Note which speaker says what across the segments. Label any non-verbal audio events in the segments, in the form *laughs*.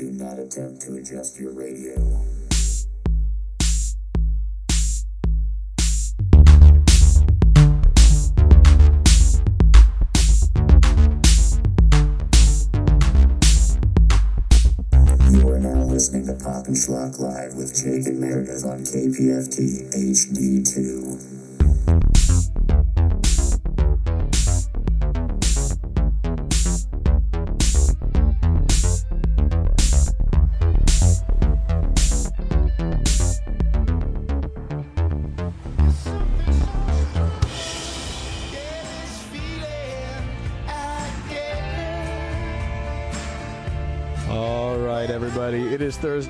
Speaker 1: Do not attempt to adjust your radio. You are now listening to Pop and Schlock Live with Jake and Meredith on KPFT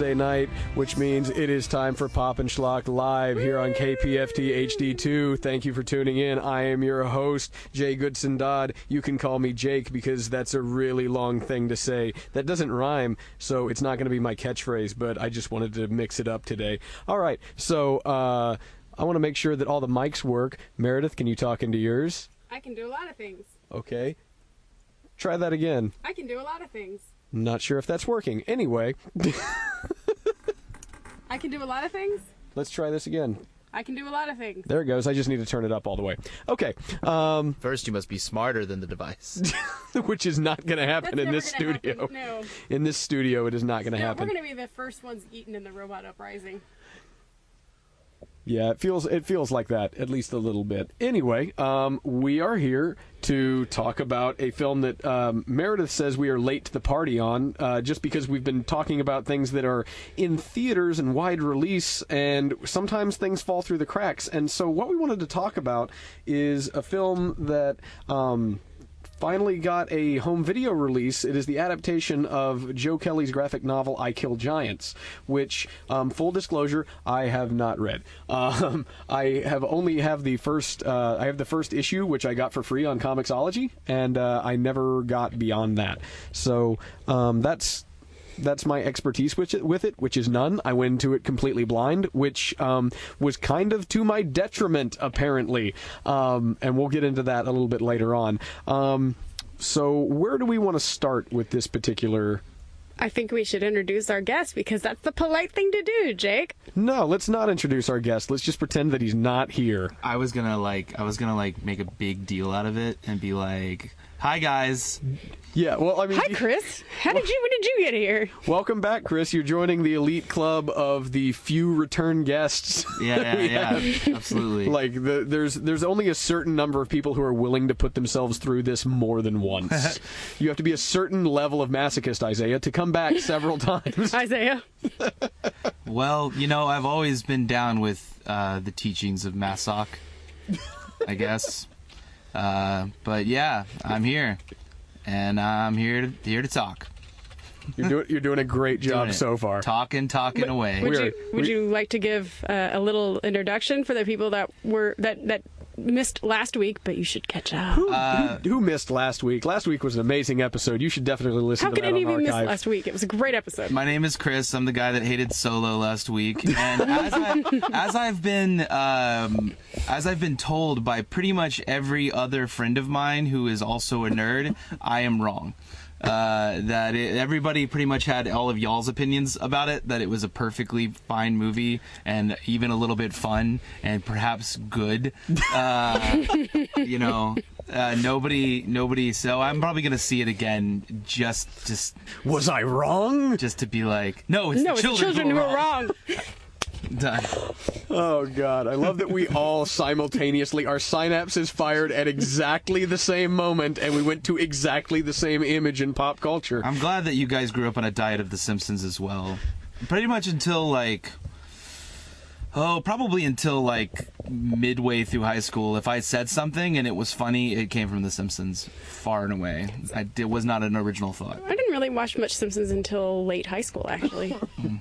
Speaker 2: It is Thursday night, which means it is time for Pop and Schlock live here on KPFT HD2. Thank you for tuning in. I am your host, Jay Goodson Dodd. You can call me Jake because that's a really long thing to say. That doesn't rhyme, so it's not going to be my catchphrase, but I just wanted to mix it up today. All right, so uh, I want to make sure that all the mics work. Meredith, can you talk into yours?
Speaker 3: I can do a lot of things.
Speaker 2: Okay. Try that again.
Speaker 3: I can do a lot of things.
Speaker 2: Not sure if that's working. Anyway, *laughs*
Speaker 3: I can do a lot of things.
Speaker 2: let's try this again.
Speaker 3: I can do a lot of things.
Speaker 2: There it goes. I just need to turn it up all the way. Okay. Um,
Speaker 4: First, you must be smarter than the device. *laughs*
Speaker 2: which is not going to
Speaker 3: That's
Speaker 2: happen in this
Speaker 3: gonna
Speaker 2: studio.
Speaker 3: happen. No.
Speaker 2: In this studio, it is not going to
Speaker 3: No,
Speaker 2: happen.
Speaker 3: we're gonna be the first ones eaten in the robot uprising.
Speaker 2: Yeah, it feels it feels like that at least a little bit. Anyway, um, we are here to talk about a film that um, Meredith says we are late to the party on, uh, just because we've been talking about things that are in theaters and wide release, and sometimes things fall through the cracks. And so, what we wanted to talk about is a film that. Um, finally got a home video release. It is the adaptation of Joe Kelly's graphic novel I Kill Giants, which, um, full disclosure, I have not read. *laughs* Um, I have only have the first. Uh, I have the first issue, which I got for free on Comixology, and uh, I never got beyond that. So um, that's that's my expertise with it, with it, which is none. I went into it completely blind, which um, was kind of to my detriment, apparently. Um, and we'll get into that a little bit later on. Um, so, where do we want to start with this particular?
Speaker 3: I think we should introduce our guest because that's the polite thing to do, Jake.
Speaker 2: No, let's not introduce our guest. Let's just pretend that he's not here.
Speaker 4: I was gonna like, I was gonna like make a big deal out of it and be like, "Hi guys,
Speaker 2: Yeah, well, I mean,
Speaker 3: Hi, Chris. How did you? When did you get here?
Speaker 2: welcome back, Chris. You're joining the elite club of the few return guests.
Speaker 4: yeah, *laughs* yeah, yeah, absolutely."
Speaker 2: like the, there's there's only a certain number of people who are willing to put themselves through this more than once. *laughs* you have to be a certain level of masochist, Isaiah, to come back *laughs* several times.
Speaker 3: Isaiah.
Speaker 4: well, you know, I've always been down with uh, the teachings of Masoch, I guess. Uh, but yeah, I'm here, and I'm here to here to talk,
Speaker 2: You're doing you're doing a great job so far.
Speaker 4: talking, talking away.
Speaker 3: Would
Speaker 2: are-
Speaker 3: you Would
Speaker 2: we-
Speaker 3: you like to give uh, a little introduction for the people that were that that missed last week, but you should catch up?
Speaker 2: Who,
Speaker 4: Uh,
Speaker 2: who, who missed last week? Last week was an amazing episode. You should definitely listen
Speaker 3: How
Speaker 2: to
Speaker 3: could
Speaker 2: that
Speaker 3: any of
Speaker 2: on
Speaker 3: you miss last week? It was a great episode.
Speaker 4: My name is Chris. I'm the guy that hated Solo last week, and as, I, *laughs* as I've been um, as I've been told by pretty much every other friend of mine who is also a nerd, I am wrong. Uh, that it, everybody pretty much had all of y'all's opinions about it. That it was a perfectly fine movie and even a little bit fun and perhaps good. Uh, you know. Uh, nobody, nobody. So I'm probably gonna see it again, just, just
Speaker 2: Was I wrong?
Speaker 4: just to be like, no, it's
Speaker 3: no,
Speaker 4: the
Speaker 3: it's
Speaker 4: children,
Speaker 3: children who are wrong. *laughs*
Speaker 4: Done.
Speaker 2: Oh God! I love that we all simultaneously our synapses fired at exactly the same moment, and we went to exactly the same image in pop culture.
Speaker 4: I'm glad that you guys grew up on a diet of The Simpsons as well. Pretty much until like, oh, probably until like midway through high school. If I said something and it was funny, it came from The Simpsons, far and away. I, it was not an original thought.
Speaker 3: I didn't really watch much Simpsons until late high school, actually. *laughs* Hmm.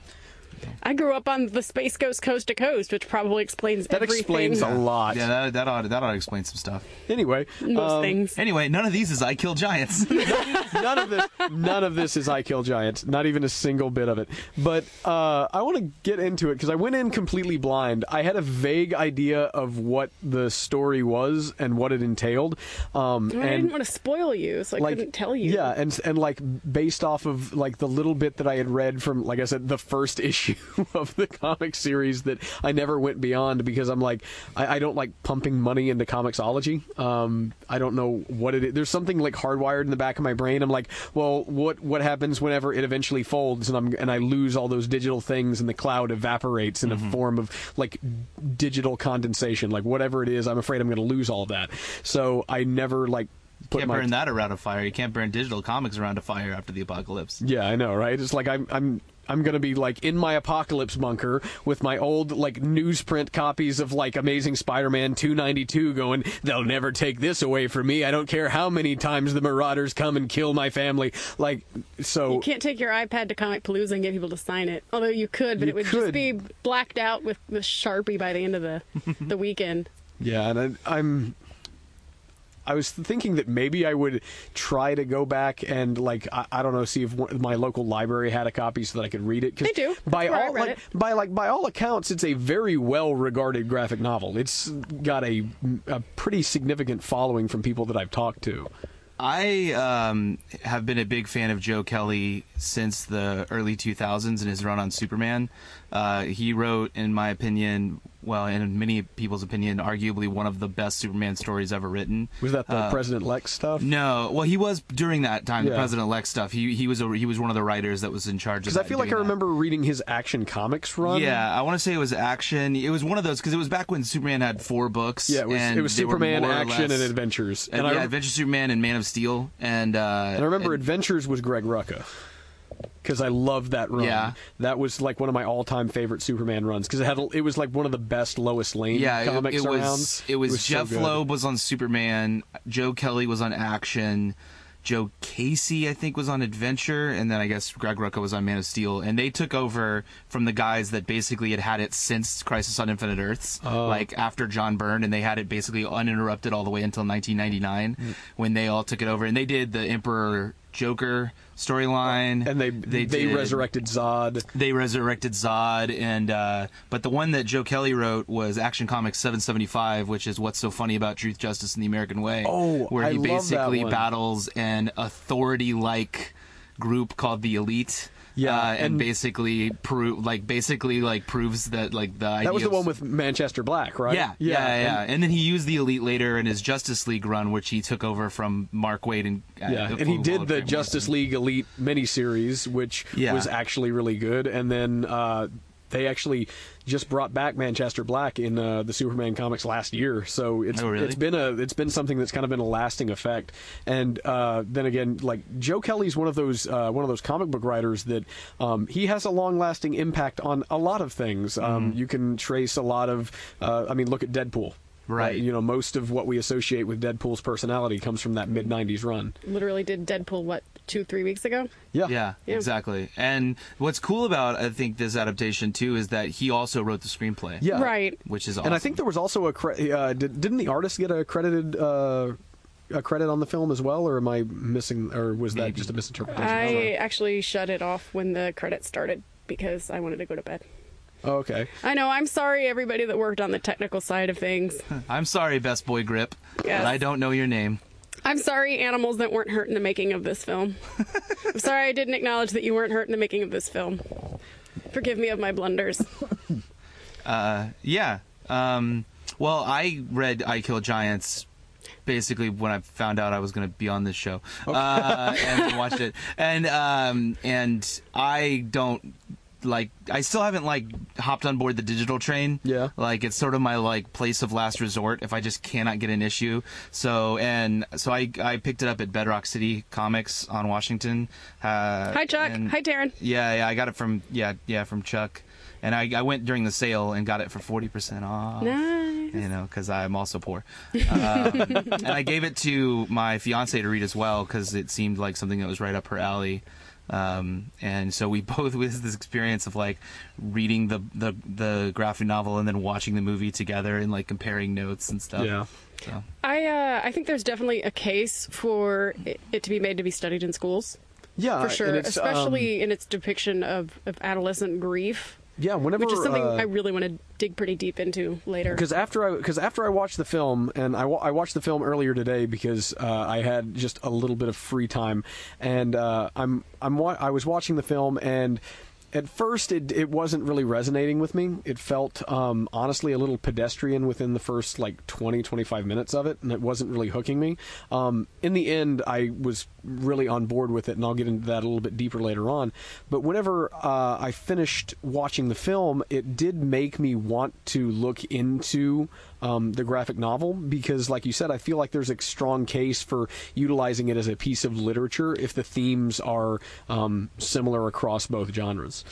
Speaker 3: I grew up on the Space Ghost Coast to Coast, which probably explains everything.
Speaker 2: That
Speaker 3: everything.
Speaker 2: explains a lot.
Speaker 4: Yeah, that that ought that ought to explain some stuff.
Speaker 2: Anyway,
Speaker 3: most
Speaker 2: um,
Speaker 3: things.
Speaker 4: Anyway, none of these is I Kill Giants. *laughs*
Speaker 2: none of this none of this is I Kill Giants. Not even a single bit of it. But uh, I want to get into it because I went in completely blind. I had a vague idea of what the story was and what it entailed. Um,
Speaker 3: I
Speaker 2: and
Speaker 3: didn't want to spoil you, so I
Speaker 2: like
Speaker 3: couldn't tell you.
Speaker 2: Yeah, and and like based off of like the little bit that I had read from like I said the first issue *laughs* of the comic series that I never went beyond because I'm like I, I don't like pumping money into Comixology. Um, I don't know what it is. There's something like hardwired in the back of my brain. I'm like, well, what what happens whenever it eventually folds and I'm and I lose all those digital things and the cloud evaporates in a form of like digital condensation, like whatever it is. I'm afraid I'm going to lose all that. So I never like put
Speaker 4: can't
Speaker 2: my
Speaker 4: burn that around a fire. You can't burn digital comics around a fire after the apocalypse.
Speaker 2: Yeah, I know, right? It's like I'm I'm I'm gonna be like in my apocalypse bunker with my old like newsprint copies of like Amazing Spider-Man 292 going, they'll never take this away from me. I don't care how many times the Marauders come and kill my family. Like so
Speaker 3: You can't take your iPad to Comicpalooza and get people to sign it. Although you could, but
Speaker 2: You
Speaker 3: it would
Speaker 2: could.
Speaker 3: just be blacked out with, the Sharpie by the end of the the weekend. *laughs*
Speaker 2: Yeah, and I, I'm. I was thinking that maybe I would try to go back and like I, I don't know, see if one, my local library had a copy so that I could read it. 'cause
Speaker 3: They do.
Speaker 2: By
Speaker 3: That's where I
Speaker 2: all like,
Speaker 3: it.
Speaker 2: by like by all accounts, it's a very well regarded graphic novel. It's got a, a pretty significant following from people that I've talked to.
Speaker 4: I um, have been a big fan of Joe Kelly since the early 2000s and his run on Superman. Uh, he wrote, in my opinion, well, in many people's opinion, arguably one of the best Superman stories ever written.
Speaker 2: Was that the
Speaker 4: Uh,
Speaker 2: President Lex stuff?
Speaker 4: No, well, he was during that time, the President elect stuff. He he was a, he was one of the writers that was in charge of.
Speaker 2: Because I
Speaker 4: that,
Speaker 2: feel like I
Speaker 4: doing that.
Speaker 2: remember reading his Action Comics run.
Speaker 4: Yeah, I want to say it was action. It was one of those because it was back when Superman had four books.
Speaker 2: Yeah, it was,
Speaker 4: and
Speaker 2: it was Superman, Action, and Adventures.
Speaker 4: And,
Speaker 2: I,
Speaker 4: yeah,
Speaker 2: rem-
Speaker 4: Adventure Superman and Man of Steel, and uh,
Speaker 2: and I remember
Speaker 4: and-
Speaker 2: Adventures was Greg Rucka. Because I love that run.
Speaker 4: Yeah.
Speaker 2: that was like one of my all-time favorite Superman runs. Because it had, it was like one of the best Lois Lane
Speaker 4: yeah, it,
Speaker 2: comics
Speaker 4: it
Speaker 2: around.
Speaker 4: was it was,
Speaker 2: so
Speaker 4: Jeff
Speaker 2: good.
Speaker 4: Loeb was on Superman, Joe Kelly was on Action, Joe Casey I think was on Adventure, and then I guess Greg Rucka was on Man of Steel, and they took over from the guys that basically had had it since Crisis on Infinite Earths,
Speaker 2: Oh.
Speaker 4: like after John Byrne, and they had it basically uninterrupted all the way until 1999
Speaker 2: Mm.
Speaker 4: when they all took it over, and they did the Emperor Joker storyline,
Speaker 2: and they they,
Speaker 4: did-
Speaker 2: resurrected Zod.
Speaker 4: they resurrected Zod, and uh, but the one that Joe Kelly wrote was Action Comics 775, which is what's so funny about Truth, Justice, and the American Way.
Speaker 2: Oh,
Speaker 4: where
Speaker 2: I
Speaker 4: he
Speaker 2: love that
Speaker 4: basically battles an authority-like group called the Elite.
Speaker 2: Yeah,
Speaker 4: uh, and,
Speaker 2: and-
Speaker 4: basically prove like basically like proves that like the
Speaker 2: That was the
Speaker 4: ideas-
Speaker 2: one with Manchester Black, right?
Speaker 4: yeah, yeah, yeah,
Speaker 2: and-
Speaker 4: And, then he used the Elite later in his Justice League run, which he took over from Mark Waid and uh,
Speaker 2: Yeah, and he did the Justice League Elite miniseries, which
Speaker 4: Yeah.
Speaker 2: was actually really good. And then uh, they actually just brought back Manchester Black in uh, the Superman comics last year. So it's
Speaker 4: Oh, really?
Speaker 2: it's been a it's been something that's kind of been a lasting effect. And uh, then again, like Joe Kelly's one of those uh, one of those comic book writers that um, he has a long lasting impact on a lot of things. Um,
Speaker 4: Mm-hmm.
Speaker 2: you can trace a lot of, uh, I mean, look at Deadpool.
Speaker 4: Right.
Speaker 2: Uh, you know, most of what we associate with Deadpool's personality comes from that mid '90s run.
Speaker 3: Literally did Deadpool what two three weeks ago.
Speaker 2: Yeah.
Speaker 4: Yeah,
Speaker 3: Yeah.
Speaker 4: exactly. And what's cool about I think this adaptation too is that he also wrote the screenplay.
Speaker 2: Yeah.
Speaker 3: Right.
Speaker 4: which is awesome.
Speaker 2: And I think there was also a cre- uh, did, didn't the artist get a credited uh, a credit on the film as well, or am I missing, or was that just a misinterpretation?
Speaker 3: I actually shut it off when the credits started because I wanted to go to bed.
Speaker 2: Oh, okay.
Speaker 3: I know. I'm sorry, everybody that worked on the technical side of things. *laughs*
Speaker 4: I'm sorry, Best Boy Grip,
Speaker 3: Yes.
Speaker 4: but I don't know your name.
Speaker 3: I'm sorry, animals that weren't hurt in the making of this film. *laughs* I'm sorry I didn't acknowledge that you weren't hurt in the making of this film. Forgive me of my blunders. *laughs*
Speaker 4: Yeah. Um, well, I read I Kill Giants basically when I found out I was going to be on this show uh, and watched it, and um, and I don't like I still haven't like hopped on board the digital train.
Speaker 2: Yeah.
Speaker 4: Like it's sort of my like place of last resort if I just cannot get an issue. So and so I I picked it up at Bedrock City Comics on Washington. Uh,
Speaker 3: Hi, Chuck.
Speaker 4: and-
Speaker 3: Hi, Taryn.
Speaker 4: Yeah, yeah, I got it from yeah, yeah, from Chuck. And I, I went during the sale and got it for 40% off.
Speaker 3: Nice.
Speaker 4: You know, because I'm also poor. *laughs* Um, and I gave it to my fiance to read as well because it seemed like something that was right up her alley. Um, and so we *laughs* both with this experience of like reading the, the the graphic novel and then watching the movie together and like comparing notes and stuff.
Speaker 2: Yeah.
Speaker 4: So.
Speaker 3: I uh, I think there's definitely a case for it, it to be made to be studied in schools
Speaker 2: Yeah,
Speaker 3: for sure,
Speaker 2: it's, um,
Speaker 3: especially in its depiction of, of adolescent grief,
Speaker 2: yeah. Whenever
Speaker 3: which is something
Speaker 2: uh,
Speaker 3: I really want to dig pretty deep into later.
Speaker 2: because after I because after I watched the film and I, I watched the film earlier today because uh, I had just a little bit of free time and uh, I'm I'm wa- I was watching the film and at first it it wasn't really resonating with me. It felt um, honestly a little pedestrian within the first like 20 25 minutes of it and it wasn't really hooking me. Um, in the end I was really on board with it and I'll get into that a little bit deeper later on. But whenever uh, I finished watching the film it did make me want to look into um, the graphic novel because, like you said, I feel like there's a strong case for utilizing it as a piece of literature if the themes are um, similar across both genres.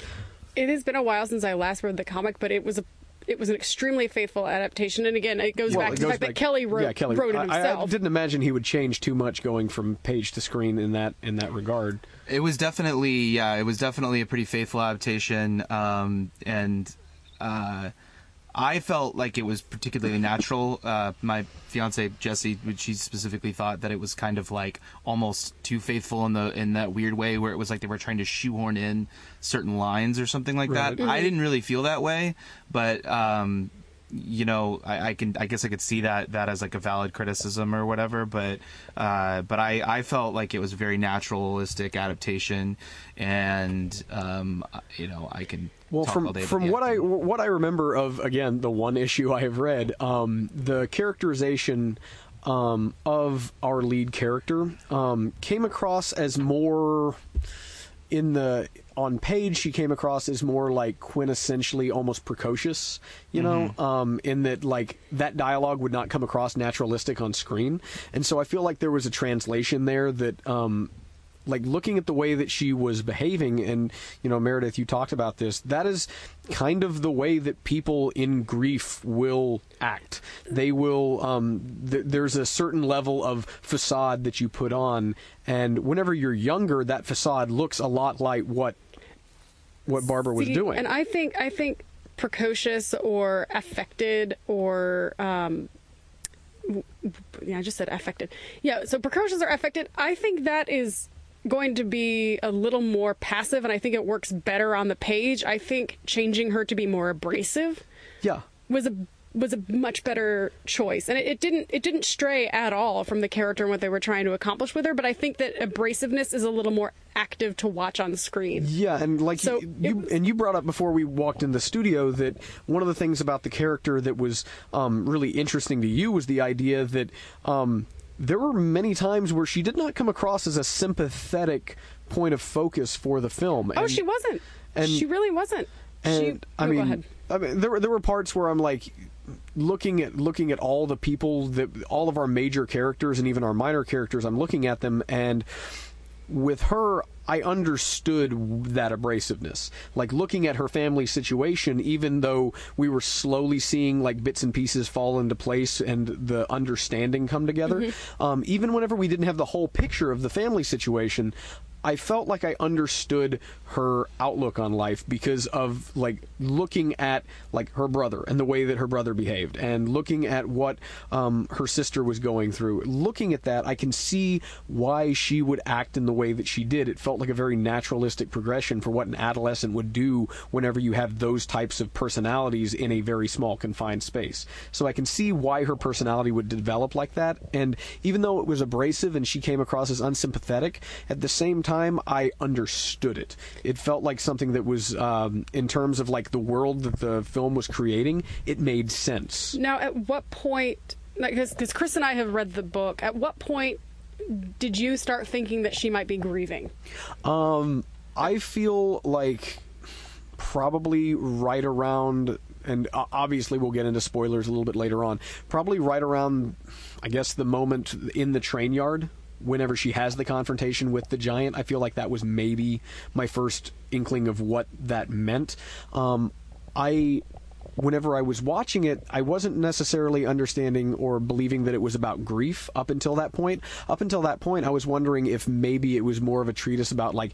Speaker 3: It has been a while since I last read the comic, but it was a it was an extremely faithful adaptation. And again, it goes back
Speaker 2: it
Speaker 3: to the fact
Speaker 2: back-
Speaker 3: that Kelly wrote,
Speaker 2: yeah, Kelly
Speaker 3: wrote it
Speaker 2: I-
Speaker 3: himself.
Speaker 2: I, didn't imagine he would change too much going from page to screen in that in that regard.
Speaker 4: It was definitely yeah, it was definitely a pretty faithful adaptation, um, and uh, I felt like it was particularly natural. Uh, my fiance Jesse, she specifically thought that it was kind of like almost too faithful in the in that weird way where it was like they were trying to shoehorn in certain lines or something like
Speaker 2: Right.
Speaker 4: that. I didn't really feel that way, but. Um, you know, I, I can, I guess I could see that that as like a valid criticism or whatever, but, uh, but I, I felt like it was a very naturalistic adaptation, and, um, you know, I can.
Speaker 2: Well, from from what I what I remember of again the one issue I have read, um, the characterization um, of our lead character um, came across as more in the on page she came across as more like quintessentially almost precocious you know? Um, in that like that dialogue would not come across naturalistic on screen. And so i feel like there was a translation there that um, like looking at the way that she was behaving and you know meredith you talked about this that is kind of the way that people in grief will act they will um, th- there's a certain level of facade that you put on and whenever you're younger that facade looks a lot like what what barbara was doing
Speaker 3: And I think I think precocious or affected or um, yeah, I just said affected. Yeah, so precocious or affected. I think that is going to be a little more passive, and I think it works better on the page. I think changing her to be more abrasive
Speaker 2: yeah
Speaker 3: was a was a much better choice, and it, it didn't it didn't stray at all from the character and what they were trying to accomplish with her. But I think that abrasiveness is a little more active to watch on screen.
Speaker 2: Yeah, and like
Speaker 3: So
Speaker 2: you, you
Speaker 3: was-
Speaker 2: and you brought up before we walked in the studio that one of the things about the character that was um, really interesting to you was the idea that um, there were many times where she did not come across as a sympathetic point of focus for the film.
Speaker 3: Oh, she wasn't.
Speaker 2: and-
Speaker 3: she really wasn't.
Speaker 2: and
Speaker 3: she,
Speaker 2: I
Speaker 3: oh,
Speaker 2: mean,
Speaker 3: go ahead.
Speaker 2: I mean, there were there were parts where I'm like looking at looking at all the people that all of our major characters and even our minor characters. I'm looking at them and with her. I understood that abrasiveness. Like looking at her family situation, even though we were slowly seeing like bits and pieces fall into place and the understanding come together, um, even whenever we didn't have the whole picture of the family situation, I felt like I understood her outlook on life because of like looking at like her brother and the way that her brother behaved and looking at what um, her sister was going through. Looking at that, I can see why she would act in the way that she did. It felt like a very naturalistic progression for what an adolescent would do whenever you have those types of personalities in a very small confined space. So I can see why her personality would develop like that. And even though it was abrasive and she came across as unsympathetic, at the same time, I understood it. It felt like something that was, um, in terms of like the world that the film was creating, it made sense.
Speaker 3: Now, at what point? Because Chris and I have read the book. At what point did you start thinking that she might be grieving?
Speaker 2: Um, I feel like probably right around, and obviously we'll get into spoilers a little bit later on. Probably right around, I guess, the moment in the train yard. Whenever she has the confrontation with the giant, I feel like that was maybe my first inkling of what that meant. Um, I whenever I was watching it, I wasn't necessarily understanding or believing that it was about grief up until that point. Up until that point, I was wondering if maybe it was more of a treatise about like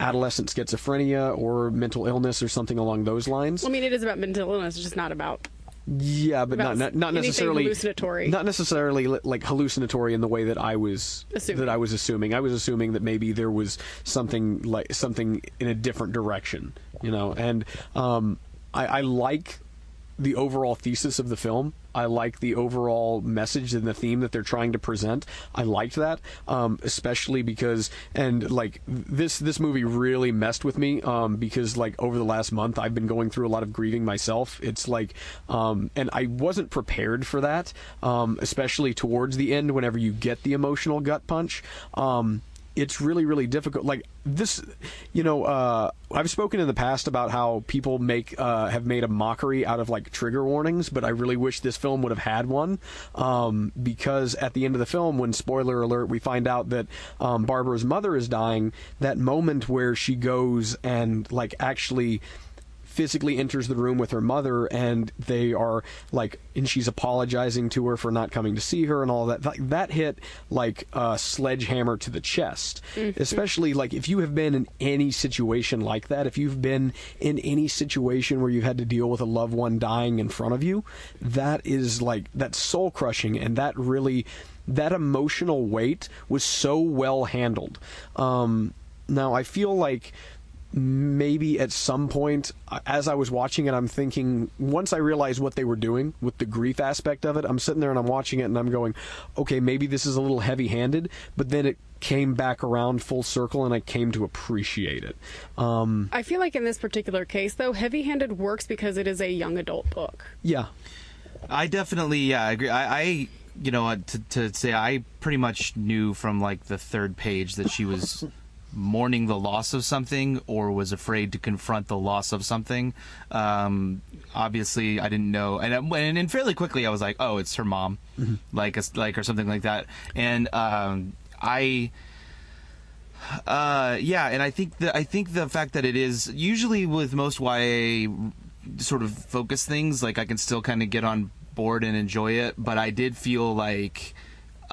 Speaker 2: adolescent schizophrenia or mental illness or something along those lines.
Speaker 3: I mean, it is about mental illness. It's just not about.
Speaker 2: Yeah, but not not, not necessarily
Speaker 3: hallucinatory.
Speaker 2: Not necessarily like hallucinatory in the way that I was
Speaker 3: Assuming.
Speaker 2: that I was assuming. I was assuming that maybe there was something like something in a different direction, you know. And um, I, I like the overall thesis of the film. I like the overall message and the theme that they're trying to present. I liked that, um, especially because and like this this movie really messed with me um, because like over the last month I've been going through a lot of grieving myself. It's like um, and I wasn't prepared for that, um, especially towards the end whenever you get the emotional gut punch. Um, it's really really difficult. Like this you know uh, i've spoken in the past about how people make uh, have made a mockery out of like trigger warnings but i really wish this film would have had one um, because at the end of the film when spoiler alert we find out that um, barbara's mother is dying that moment where she goes and like actually physically enters the room with her mother and they are like and she's apologizing to her for not coming to see her and all that. That, that hit like a sledgehammer to the chest. Especially like if you have been in any situation like that if you've been in any situation where you've had to deal with a loved one dying in front of you that is like that's soul crushing and that really that emotional weight was so well handled. Um now i feel like maybe at some point uh, as I was watching it, I'm thinking once I realized what they were doing with the grief aspect of it, I'm sitting there and I'm watching it and I'm going, okay, maybe this is a little heavy handed, but then it came back around full circle and I came to appreciate it. Um,
Speaker 3: I feel like in this particular case, though, heavy handed works because it is a young adult book.
Speaker 2: yeah.
Speaker 4: I definitely, yeah, I agree. I, I you know, uh, to, to say I pretty much knew from like the third page that she was mourning the loss of something or was afraid to confront the loss of something. Um, obviously, I didn't know, and and, and fairly quickly I was like, oh, it's her mom, like a, like or something like that, and um, I. Uh, yeah, and I think the I think the fact that it is usually with most YA sort of focus things, like I can still kind of get on board and enjoy it, but I did feel like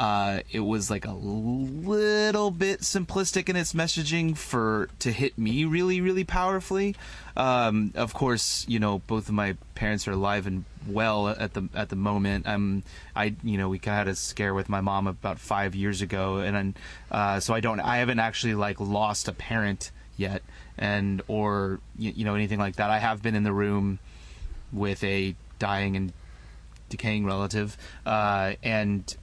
Speaker 4: uh, it was like a little bit simplistic in its messaging for to hit me really really powerfully. Um, of course, you know both of my parents are alive and well at the at the moment. I'm I you know we had a scare with my mom about five years ago, and uh, so I don't I haven't actually like lost a parent yet, and or you, you know anything like that. I have been in the room with a dying and decaying relative, uh, and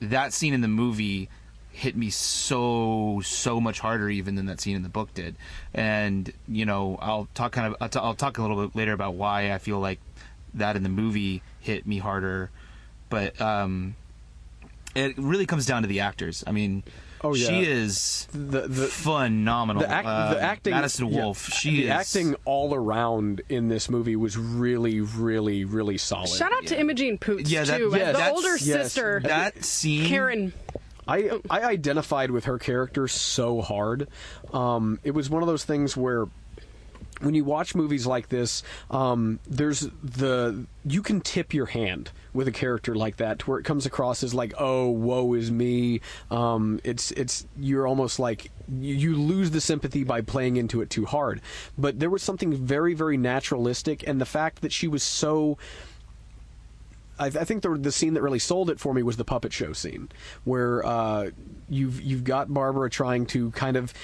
Speaker 4: that scene in the movie hit me so so much harder even than that scene in the book did. And you know i'll talk kind of I'll, talk a little bit later about why i feel like that in the movie hit me harder. But um it really comes down to the actors. I mean
Speaker 2: Oh, yeah.
Speaker 4: she is
Speaker 2: The- the-
Speaker 4: phenomenal
Speaker 2: The, act,
Speaker 4: Uh,
Speaker 2: the acting,
Speaker 4: madison
Speaker 2: yeah,
Speaker 4: she
Speaker 2: the
Speaker 4: is
Speaker 2: acting all around in this movie was really, really, really solid.
Speaker 3: Shout out to Imogen Poots,
Speaker 4: Yeah, that-
Speaker 3: too.
Speaker 4: yeah,
Speaker 3: the
Speaker 4: that's-
Speaker 3: older
Speaker 2: yes.
Speaker 3: sister,
Speaker 4: that scene
Speaker 3: Karen.
Speaker 2: I I identified with her character so hard. Um, it was one of those things where when you watch movies like this, um, there's the you can tip your hand with a character like that to where it comes across as like, oh, woe is me. Um, it's it's you're almost like you, you lose the sympathy by playing into it too hard. But there was something very very naturalistic, and the fact that she was so I, I think the the scene that really sold it for me was the puppet show scene, where uh, you've you've got Barbara trying to kind of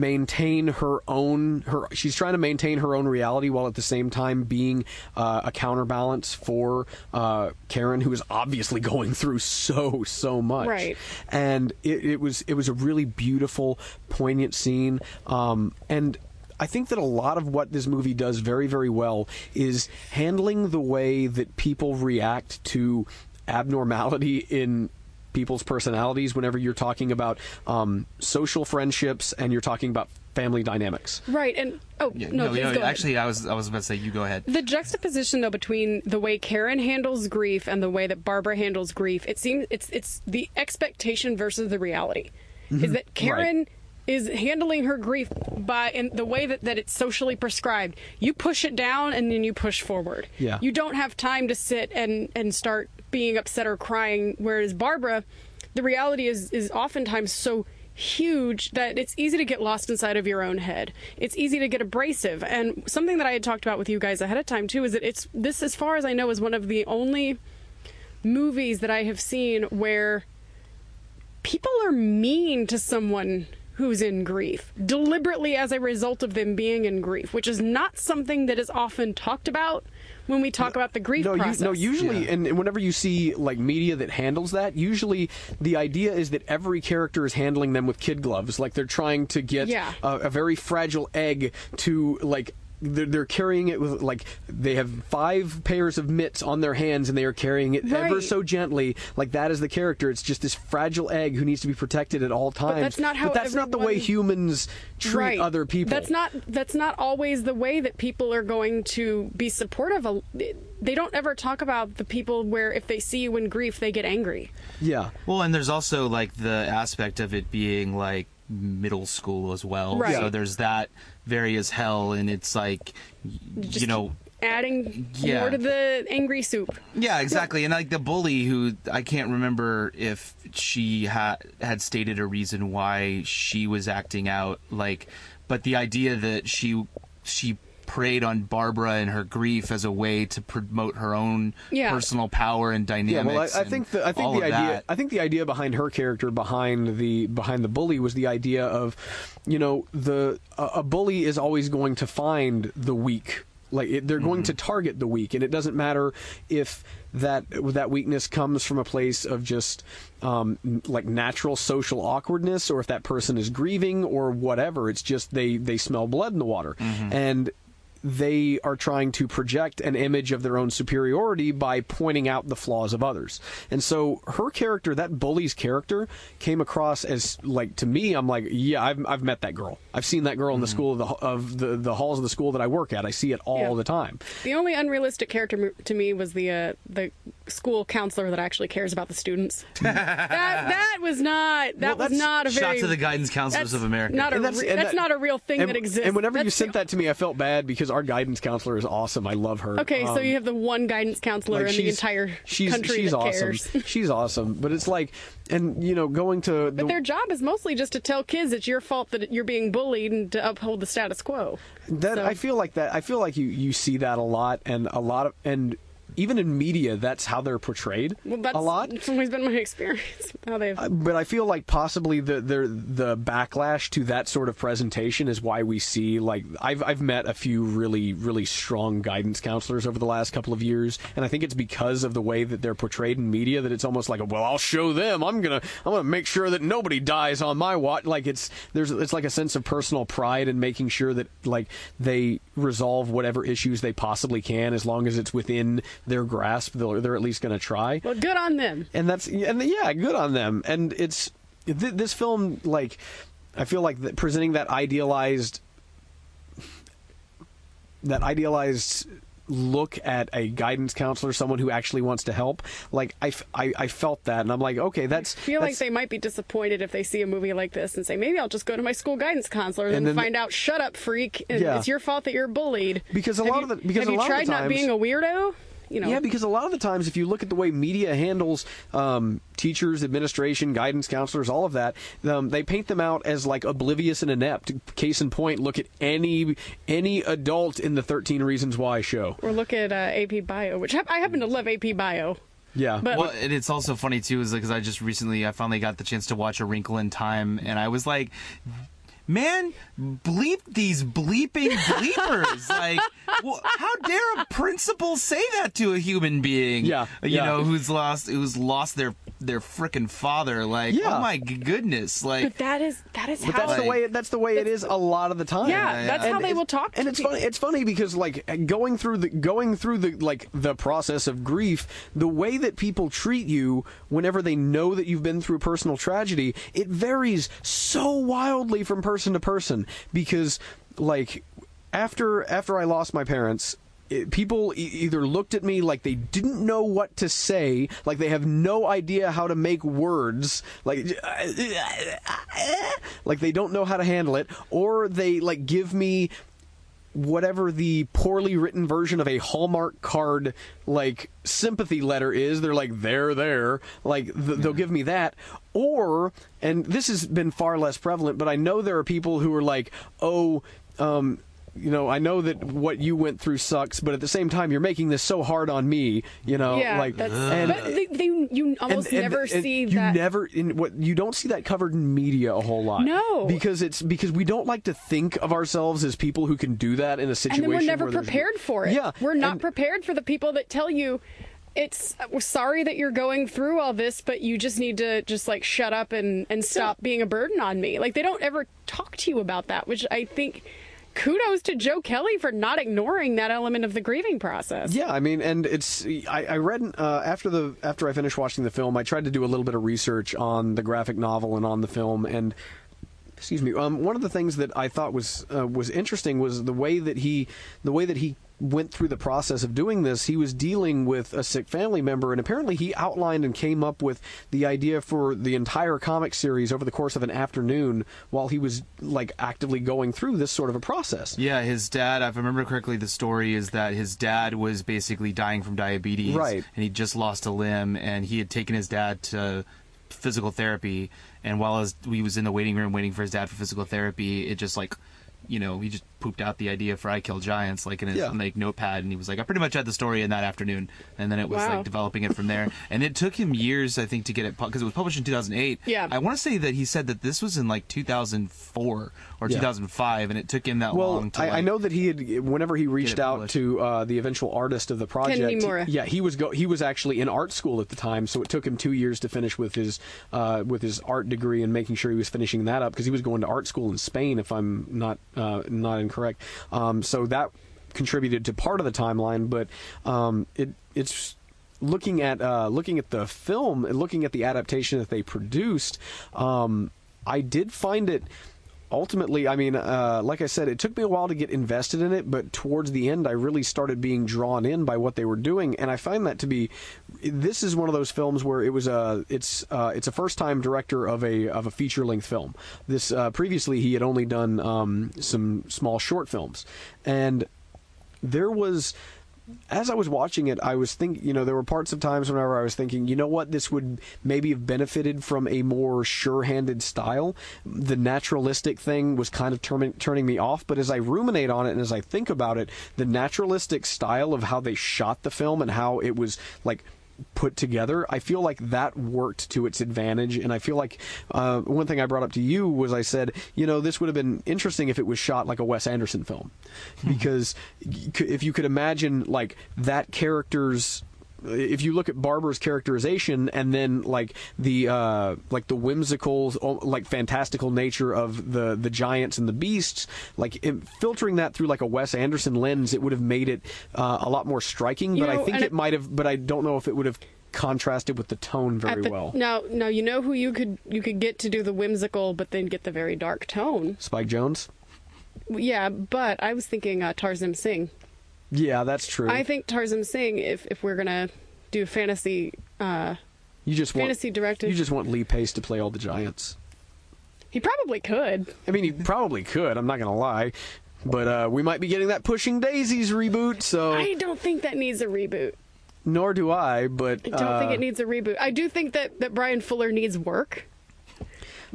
Speaker 2: maintain her own her she's trying to maintain her own reality while at the same time being uh, a counterbalance for uh, Karen who is obviously going through so so much
Speaker 3: Right.
Speaker 2: and it, it was it was a really beautiful poignant scene um, and I think that a lot of what this movie does very, very well is handling the way that people react to abnormality in people's personalities whenever you're talking about um, social friendships and you're talking about family dynamics.
Speaker 3: Right, and oh
Speaker 4: Yeah,
Speaker 3: no, please go ahead.
Speaker 4: actually i was i was about to say you go ahead
Speaker 3: The juxtaposition, though, between the way Karen handles grief and the way that Barbara handles grief, it seems it's it's the expectation versus the reality.
Speaker 2: Mm-hmm.
Speaker 3: Is that Karen is handling her grief by in the way that, that it's socially prescribed. You push it down and then you push forward.
Speaker 2: Yeah.
Speaker 3: You don't have time to sit and, and start being upset or crying. Whereas Barbara, the reality is is oftentimes so huge that it's easy to get lost inside of your own head. It's easy to get abrasive. And something that I had talked about with you guys ahead of time too is that it's this as far as I know is one of the only movies that I have seen where people are mean to someone who's in grief deliberately as a result of them being in grief, which is not something that is often talked about when we talk about the grief
Speaker 2: no,
Speaker 3: process.
Speaker 2: You, no, usually,
Speaker 4: Yeah.
Speaker 2: and, and whenever you see like media that handles that, usually the idea is that every character is handling them with kid gloves, like they're trying to get
Speaker 3: Yeah.
Speaker 2: a, a very fragile egg to like. They're, they're carrying it with like they have five pairs of mitts on their hands and they are carrying it ever so gently like that is the character it's just this fragile egg who needs to be protected at all times but
Speaker 3: that's not how
Speaker 2: But that's not the way humans treat
Speaker 3: right.
Speaker 2: other people
Speaker 3: That's not that's not always the way that people are going to be supportive. of They don't ever talk about the people where if they see you in grief, they get angry.
Speaker 2: yeah
Speaker 4: Well, and there's also like the aspect of it being like middle school as well.
Speaker 3: Right.
Speaker 4: So there's that very as hell, and it's like,
Speaker 3: Just
Speaker 4: you know,
Speaker 3: Adding
Speaker 4: Yeah.
Speaker 3: more to the angry soup.
Speaker 4: yeah, exactly. And like the bully, who I can't remember if she had had stated a reason why she was acting out, like, but the idea that she she preyed on Barbara and her grief as a way to promote her own
Speaker 3: Yeah.
Speaker 4: personal power and
Speaker 2: Yeah,
Speaker 4: dynamics.
Speaker 2: well, I, I think the I think the idea
Speaker 4: that.
Speaker 2: I think the idea behind her character behind the behind the bully was the idea of, you know, the a, a bully is always going to find the weak. Like it, they're going to target the weak, and it doesn't matter if that that weakness comes from a place of just um, like natural social awkwardness, or if that person is grieving or whatever. It's just they they smell blood in the water, and they are trying to project an image of their own superiority by pointing out the flaws of others. And so her character, that bully's character, came across as like to me. I'm like, yeah, I've, I've met that girl. I've seen that girl in the school of the of the, the halls of the school that I work at. I see it all
Speaker 3: Yeah.
Speaker 2: the time.
Speaker 3: The only unrealistic character to me was the uh, the school counselor that actually cares about the students. *laughs* that that was not that
Speaker 2: Well,
Speaker 3: was not a
Speaker 4: Shout
Speaker 3: very
Speaker 4: to the guidance counselors of America.
Speaker 3: Not a
Speaker 2: that's-
Speaker 3: re-
Speaker 2: and
Speaker 3: that's
Speaker 2: that-
Speaker 3: not a real thing
Speaker 2: And,
Speaker 3: that exists.
Speaker 2: and whenever you sent
Speaker 3: the-
Speaker 2: that to me, I felt bad because our guidance counselor is awesome. I love her.
Speaker 3: Okay, so
Speaker 2: Um,
Speaker 3: you have the one guidance counselor
Speaker 2: like
Speaker 3: in the entire
Speaker 2: she's,
Speaker 3: country
Speaker 2: she's
Speaker 3: that
Speaker 2: awesome.
Speaker 3: cares. *laughs*
Speaker 2: She's awesome. But it's like, and you know, going to
Speaker 3: But their job is mostly just to tell kids it's your fault that you're being bullied and to uphold the status quo.
Speaker 2: That
Speaker 3: So-
Speaker 2: I feel like that. I feel like you you see that a lot, and a lot of and even in media, that's how they're portrayed
Speaker 3: Well, that's
Speaker 2: a lot.
Speaker 3: It's always been my *laughs* experience. How they've uh,
Speaker 2: But I feel like possibly the the the backlash to that sort of presentation is why we see like I've I've met a few really really strong guidance counselors over the last couple of years, and I think it's because of the way that they're portrayed in media that it's almost like well I'll show them I'm gonna I'm gonna make sure that nobody dies on my watch. Like it's there's it's like a sense of personal pride in making sure that like they resolve whatever issues they possibly can as long as it's within their grasp. They're they're at least gonna try
Speaker 3: well, good on them.
Speaker 2: and that's and yeah, good on them. And it's th- this film like I feel like that presenting that idealized that idealized look at a guidance counselor, someone who actually wants to help. Like I, f- I, I felt that, and I'm like, okay, that's
Speaker 3: I feel like they might be disappointed if they see a movie like this and say, maybe I'll just go to my school guidance counselor and,
Speaker 2: And then-
Speaker 3: find out, shut up, freak, and
Speaker 2: Yeah.
Speaker 3: it's your fault that you're bullied.
Speaker 2: Because a
Speaker 3: Have
Speaker 2: lot
Speaker 3: you-
Speaker 2: of the- because
Speaker 3: have
Speaker 2: a
Speaker 3: you
Speaker 2: lot of the
Speaker 3: tried not being a weirdo? You know,
Speaker 2: Yeah, because a lot of the times, if you look at the way media handles um, teachers, administration, guidance counselors, all of that, um, they paint them out as like oblivious and inept. Case in point, look at any any adult in the Thirteen Reasons Why show.
Speaker 3: or look at uh, AP Bio, which I happen to love AP Bio.
Speaker 2: Yeah,
Speaker 3: But-
Speaker 4: Well, and it's also funny too, is because I just recently, I finally got the chance to watch A Wrinkle in Time, and I was like, man, bleep these bleeping bleepers! *laughs* like, well, how dare a principal say that to a human being?
Speaker 2: Yeah,
Speaker 4: you
Speaker 2: yeah.
Speaker 4: know, who's lost, who's lost their their freaking father? Like, oh
Speaker 2: Yeah.
Speaker 4: oh my g- goodness! Like,
Speaker 3: But that is that is
Speaker 2: But
Speaker 3: how
Speaker 2: that's the way that's the way it is a lot of the time.
Speaker 3: Yeah, that's how they
Speaker 2: it's-
Speaker 3: will talk
Speaker 2: And
Speaker 3: to
Speaker 2: it's
Speaker 3: people.
Speaker 2: funny. It's funny because like going through the going through the like the process of grief, the way that people treat you whenever they know that you've been through personal tragedy, it varies so wildly from person to person. Because like after after I lost my parents. It, people e- either looked at me like they didn't know what to say, like they have no idea how to make words, like like they don't know how to handle it, or they like give me whatever the poorly written version of a Hallmark card like sympathy letter is. They're like, they're there. Like, th- they'll give me that. Or, and this has been far less prevalent, but I know there are people who are like, oh, um, you know, I know that what you went through sucks, but at the same time, you're making this so hard on me. You know,
Speaker 3: yeah,
Speaker 2: like,
Speaker 3: that's,
Speaker 2: and,
Speaker 3: but they, they, you almost
Speaker 2: and- and-
Speaker 3: never
Speaker 2: and
Speaker 3: see
Speaker 2: you
Speaker 3: that.
Speaker 2: never in what you don't see that covered in media a whole lot.
Speaker 3: No.
Speaker 2: because it's because we don't like to think of ourselves as people who can do that in a
Speaker 3: and
Speaker 2: situation.
Speaker 3: then we're never prepared for it.
Speaker 2: Yeah,
Speaker 3: we're not
Speaker 2: and-
Speaker 3: prepared for the people that tell you. It's we're sorry that you're going through all this, but you just need to just like shut up and and stop being a burden on me. Like they don't ever talk to you about that, which I think kudos to Joe Kelly for not ignoring that element of the grieving process.
Speaker 2: Yeah, I mean, and it's I, I read uh, after the after I finished watching the film, I tried to do a little bit of research on the graphic novel and on the film, and excuse me, um, one of the things that I thought was uh, was interesting was the way that he the way that he went through the process of doing this. He was dealing with a sick family member, and apparently he outlined and came up with the idea for the entire comic series over the course of an afternoon while he was like actively going through this sort of a process.
Speaker 4: Yeah, his dad, if I remember correctly, the story is that his dad was basically dying from diabetes.
Speaker 2: Right.
Speaker 4: And he just lost a limb, and he had taken his dad to physical therapy. And while his, he was in the waiting room waiting for his dad for physical therapy, it just like, you know, he just pooped out the idea for I Kill Giants, like in his
Speaker 2: Yeah.
Speaker 4: like notepad, and he was like, I pretty much had the story in that afternoon, and then it was
Speaker 3: Wow.
Speaker 4: like developing it from there. and it took him years, I think, to get it because it was published in 2008.
Speaker 3: Yeah.
Speaker 4: I want to say that he said that this was in like 2004 or
Speaker 2: Yeah.
Speaker 4: 2005, and it took him that
Speaker 2: Well,
Speaker 4: long to.
Speaker 2: I, I know that he had, whenever he reached out
Speaker 4: published.
Speaker 2: to uh, the eventual artist of the project,
Speaker 3: Niimura.
Speaker 2: yeah, he was go, he was actually in art school at the time, so it took him two years to finish with his uh, with his art degree and making sure he was finishing that up because he was going to art school in Spain, if I'm not uh, not incorrect. Um, so that contributed to part of the timeline, but um, it it's looking at uh, looking at the film and looking at the adaptation that they produced. Um, I did find it ultimately, I mean, uh, like I said, it took me a while to get invested in it, but towards the end, I really started being drawn in by what they were doing, and I find that to be. This is one of those films where it was a it's uh, it's a first time director of a of a feature length film. This uh, previously he had only done um, some small short films, and there was as I was watching it, I was thinking, you know, there were parts of times whenever I was thinking, you know what, this would maybe have benefited from a more sure-handed style. The naturalistic thing was kind of turning me off, but as I ruminate on it and as I think about it, the naturalistic style of how they shot the film and how it was like put together, I feel like that worked to its advantage. And I feel like uh, one thing I brought up to you was I said, you know, this would have been interesting if it was shot like a Wes Anderson film, because if you could imagine like that character's. If you look at Barbara's characterization and then like the uh, like the whimsical, oh, like fantastical nature of the the giants and the beasts, like it, filtering that through like a Wes Anderson lens, it would have made it uh, a lot more striking.
Speaker 3: You
Speaker 2: but I think it
Speaker 3: it-
Speaker 2: might have, but I don't know if it would have contrasted with the tone very
Speaker 3: the-
Speaker 2: well.
Speaker 3: Now, now you know who you could you could get to do the whimsical, but then get the very dark tone.
Speaker 2: Spike Jonze.
Speaker 3: Yeah, but I was thinking uh, Tarsem Singh.
Speaker 2: Yeah, that's true.
Speaker 3: I think Tarsem Singh, if if we're gonna do fantasy, uh,
Speaker 2: you just want
Speaker 3: fantasy directed-
Speaker 2: You just want Lee Pace to play all the giants.
Speaker 3: he probably could.
Speaker 2: I mean, he *laughs* probably could. I'm not gonna lie, but uh, we might be getting that Pushing Daisies reboot. So
Speaker 3: I don't think that needs a reboot.
Speaker 2: nor do I. But
Speaker 3: I don't
Speaker 2: uh,
Speaker 3: think it needs a reboot. I do think that that Bryan Fuller needs work,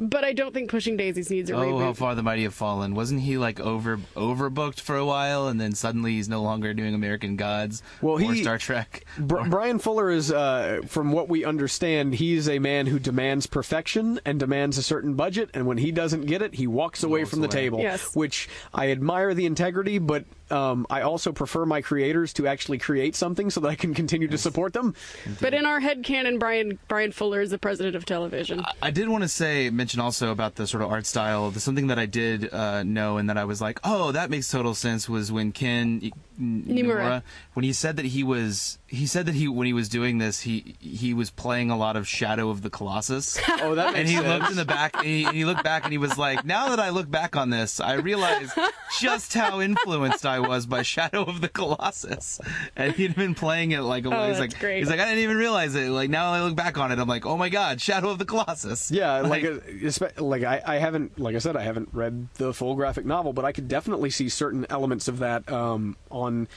Speaker 3: but I don't think Pushing Daisies needs a
Speaker 4: Oh,
Speaker 3: reboot.
Speaker 4: how far the mighty have fallen! Wasn't he like over overbooked for a while, and then suddenly he's no longer doing American Gods
Speaker 2: Well,
Speaker 4: or
Speaker 2: he-
Speaker 4: Star Trek?
Speaker 2: Br- Bryan Fuller is, uh, from what we understand, he's a man who demands perfection and demands a certain budget, and when he doesn't get it, he walks away
Speaker 4: Walks
Speaker 2: from the table.
Speaker 3: Yes.
Speaker 2: Which I admire the integrity, but um, I also prefer my creators to actually create something so that I can continue to support them.
Speaker 3: But in our head canon, Brian Bryan Fuller is the president of television.
Speaker 4: I did want to say mention also about the sort of art style. The, something that I did uh, know and that I was like, oh, that makes total sense was when Ken I- Niimura when he said that he was he said that he when he was doing this he he was playing a lot of Shadow of the Colossus. *laughs*
Speaker 2: Oh, that
Speaker 4: and he
Speaker 2: sense.
Speaker 4: looked in the back and he, and he looked back and he was like, now that I look back on this, I realize *laughs* just how influenced I was by Shadow of the Colossus. And he'd been playing it like a
Speaker 3: Oh,
Speaker 4: he's
Speaker 3: that's
Speaker 4: like
Speaker 3: great.
Speaker 4: he's like I didn't even realize it. Like now I look back on it, I'm like, oh my god, Shadow of the Colossus.
Speaker 2: Yeah, like, uh, espe- like I, I haven't, like I said, I haven't read the full graphic novel, but I could definitely see certain elements of that um, on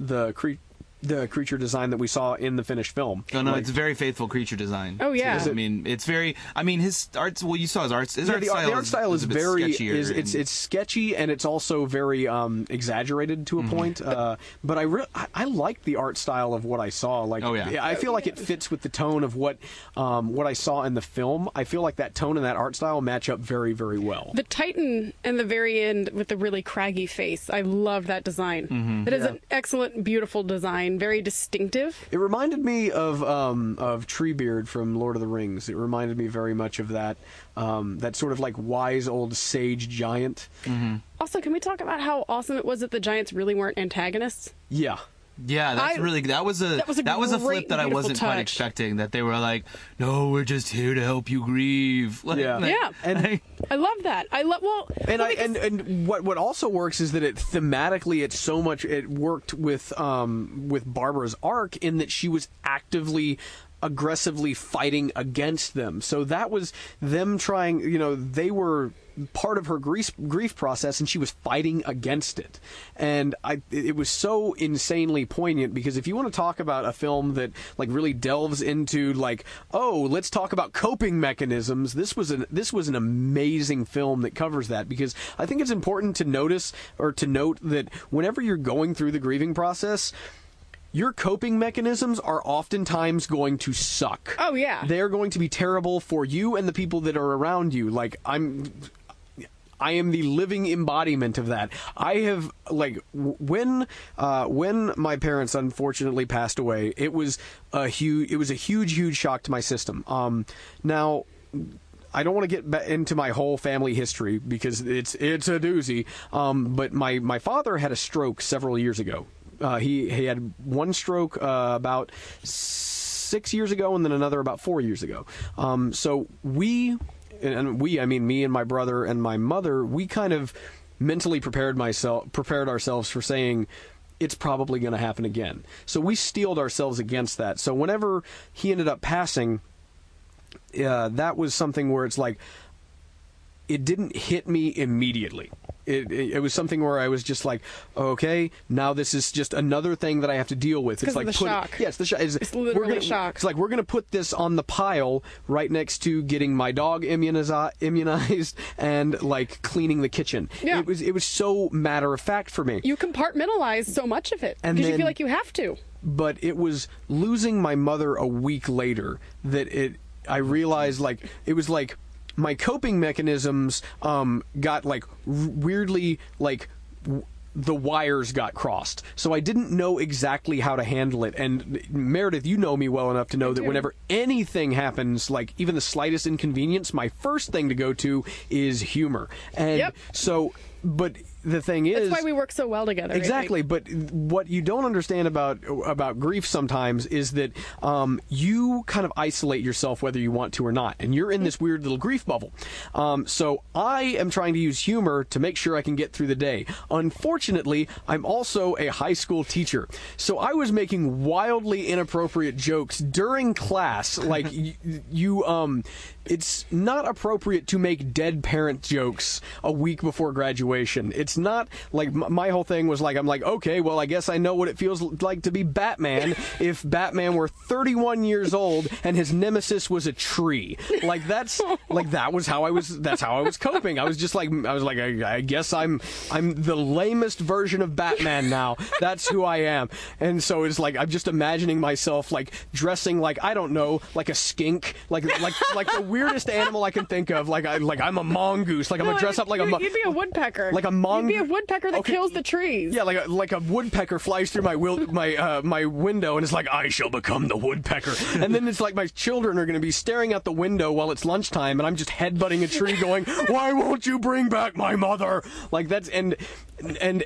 Speaker 2: the cre- the creature design that we saw in the finished film.
Speaker 4: Oh no,
Speaker 2: Like-
Speaker 4: it's very faithful creature design.
Speaker 3: Oh, yeah.
Speaker 4: Too. I mean, it's very. I mean, his arts. Well, you saw his arts. His
Speaker 2: Yeah,
Speaker 4: art
Speaker 2: the,
Speaker 4: style
Speaker 2: the art style is,
Speaker 4: a bit
Speaker 2: very
Speaker 4: sketchier
Speaker 2: is it's
Speaker 4: and-
Speaker 2: it's sketchy and it's also very um, exaggerated to a
Speaker 4: Mm-hmm.
Speaker 2: point. Uh, but I, re- I I like the art style of what I saw. Like,
Speaker 4: Oh, yeah.
Speaker 2: I feel like it fits with the tone of what um, what I saw in the film. I feel like that tone and that art style match up very very well.
Speaker 3: The Titan and the very end with the really craggy face. I love that design.
Speaker 4: Mm-hmm.
Speaker 3: It is
Speaker 2: Yeah.
Speaker 3: an excellent, beautiful design. Very distinctive.
Speaker 2: It reminded me of um, of Treebeard from Lord of the Rings. It reminded me very much of that um, that sort of like wise old sage giant.
Speaker 3: Also, can we talk about how awesome it was that the Giants really weren't antagonists?
Speaker 2: Yeah.
Speaker 4: Yeah, that's
Speaker 3: I-
Speaker 4: really that was a
Speaker 3: that was a
Speaker 4: flip that I wasn't quite expecting. That they were like, "No, we're just here to help you grieve." *laughs* Like,
Speaker 2: Yeah.
Speaker 4: like-
Speaker 3: Yeah.
Speaker 2: And
Speaker 3: I love that. I love well,
Speaker 2: and I and, and what what also works is that it thematically it's so much it worked with um with Barbara's arc in that she was actively aggressively fighting against them. So that was them trying, you know, they were part of her grief grief process and she was fighting against it. And I it was so insanely poignant because if you want to talk about a film that like really delves into like, oh, let's talk about coping mechanisms, this was an this was an amazing film that covers that because I think it's important to notice or to note that whenever you're going through the grieving process, your coping mechanisms are oftentimes going to suck.
Speaker 3: Oh, yeah.
Speaker 2: They're going to be terrible for you and the people that are around you. Like I'm I am the living embodiment of that. I have like when uh, when my parents unfortunately passed away, it was a huge it was a huge huge shock to my system. Um, now I don't want to get into my whole family history because it's it's a doozy. Um, but my my father had a stroke several years ago. Uh, he he had one stroke uh, about six years ago, and then another about four years ago. Um, so we and we I mean me and my brother and my mother we kind of mentally prepared myself prepared ourselves for saying it's probably going to happen again. So we steeled ourselves against that. So whenever he ended up passing uh, that was something where it's like it didn't hit me immediately. It, it, it was something where I was just like, okay, now this is just another thing that I have to deal with. It's like
Speaker 3: the
Speaker 2: put-
Speaker 3: shock.
Speaker 2: It's the shock. It's,
Speaker 3: It's literally
Speaker 2: we're gonna,
Speaker 3: shock.
Speaker 2: It's like we're going to put this on the pile right next to getting my dog immuniz- immunized and like cleaning the kitchen.
Speaker 3: Yeah.
Speaker 2: It was it was so matter of fact for me.
Speaker 3: you compartmentalize so much of it because you feel like you have to.
Speaker 2: but it was losing my mother a week later that it I realized like it was like my coping mechanisms um got like r- weirdly like w- the wires got crossed. So I didn't know exactly how to handle it. And Meredith, you know me well enough to know that
Speaker 3: do.
Speaker 2: whenever anything happens, like even the slightest inconvenience, my first thing to go to is humor. And
Speaker 3: Yep.
Speaker 2: so, but the thing is,
Speaker 3: That's why we work so well together.
Speaker 2: Exactly, but what you don't understand about about grief sometimes is that um, you kind of isolate yourself whether you want to or not, and you're in this weird little grief bubble. Um, so I am trying to use humor to make sure I can get through the day. Unfortunately, I'm also a high school teacher, so I was making wildly inappropriate jokes during class. *laughs* Like y- you, um, it's not appropriate to make dead parent jokes a week before graduation. It's not like my whole thing was like I'm like okay, well I guess I know what it feels like to be Batman *laughs* if Batman were 31 years old and his nemesis was a tree. Like that's like that was how I was that's how I was coping. I was just like I was like I, I guess I'm I'm the lamest version of Batman now. That's who I am. And so it's like I'm just imagining myself like dressing like I don't know, like a skink, like like like the weirdest animal I can think of. Like I like I'm a mongoose. Like I'm gonna dress up like a
Speaker 3: you'd,
Speaker 2: mo-
Speaker 3: you'd be a woodpecker.
Speaker 2: like a mong-
Speaker 3: You'd be a woodpecker that
Speaker 2: Okay.
Speaker 3: kills the trees.
Speaker 2: yeah, like a, like a woodpecker flies through my will, my uh, my window, and it's like I shall become the woodpecker. *laughs* And then it's like my children are going to be staring out the window while it's lunchtime, and I'm just headbutting a tree, going, "Why won't you bring back my mother?" Like that's and and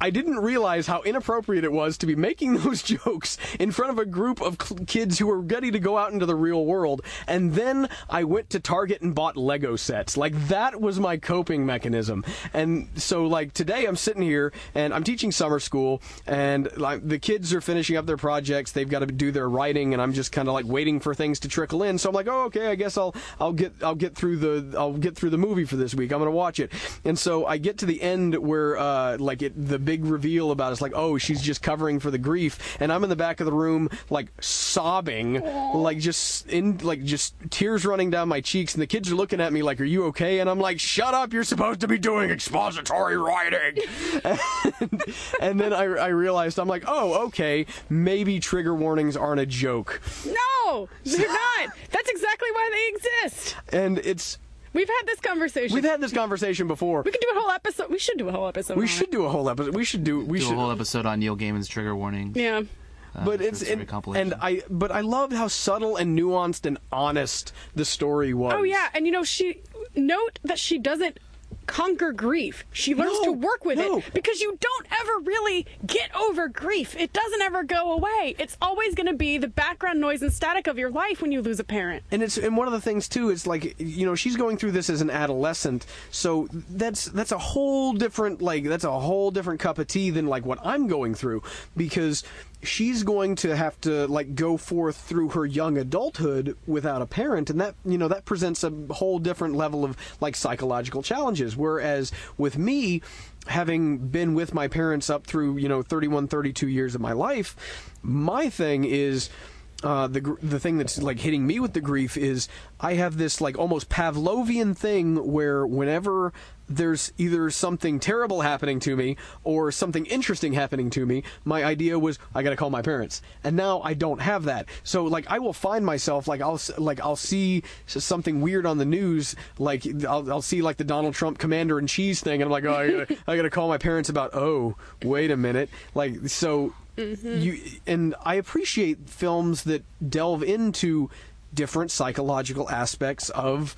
Speaker 2: I didn't realize how inappropriate it was to be making *laughs* those jokes in front of a group of cl- kids who were ready to go out into the real world. And then I went to Target and bought Lego sets. Like that was my coping mechanism. And so like today I'm sitting here and I'm teaching summer school and like the kids are finishing up their projects. They've got to do their writing and I'm just kind of like waiting for things to trickle in. So I'm like, "Oh, okay, I guess I'll I'll get I'll get through the I'll get through the movie for this week. I'm going to watch it." And so I get to the end where uh like it the big reveal about it's like, "Oh, she's just covering for the grief." And I'm in the back of the room like sobbing, like just in like just tears running down my cheeks and the kids are looking at me like, "Are you okay?" And I'm like, "Shut up. You're supposed to be doing expository writing." *laughs* and, and then I, I realized I'm like, oh, okay, maybe trigger warnings aren't a joke,
Speaker 3: No, they're not. That's exactly why they exist.
Speaker 2: and it's
Speaker 3: We've had this conversation.
Speaker 2: we've had this conversation before.
Speaker 3: we could do a whole episode. We should do a whole episode.
Speaker 2: We
Speaker 3: on
Speaker 2: should
Speaker 3: it.
Speaker 2: do a whole episode. We should do. We
Speaker 4: Do
Speaker 2: should.
Speaker 4: a whole episode on Neil Gaiman's trigger warnings.
Speaker 3: Yeah.
Speaker 4: Uh,
Speaker 2: but it's
Speaker 4: this
Speaker 2: and, and I but I loved how subtle and nuanced and honest the story was.
Speaker 3: Oh yeah, and you know she note that she doesn't conquer grief. She learns
Speaker 2: No,
Speaker 3: to work with
Speaker 2: no.
Speaker 3: it because you don't ever really get over grief. It doesn't ever go away. It's always going to be the background noise and static of your life when you lose a parent.
Speaker 2: and it's and one of the things too is like you know she's going through this as an adolescent so that's that's a whole different like that's a whole different cup of tea than like what i'm going through because she's going to have to like go forth through her young adulthood without a parent and that you know that presents a whole different level of like psychological challenges. Whereas with me having been with my parents up through you know 31 32 years of my life my thing is uh, the the thing that's like hitting me with the grief is I have this like almost Pavlovian thing where whenever there's either something terrible happening to me or something interesting happening to me, my idea was I got to call my parents, and now I don't have that. So like I will find myself like I'll like I'll see something weird on the news, like I'll, I'll see like the Donald Trump commander and cheese thing, and I'm like, oh, I gotta, I gotta call my parents about. Oh, wait a minute, like so you and I appreciate films that delve into different psychological aspects of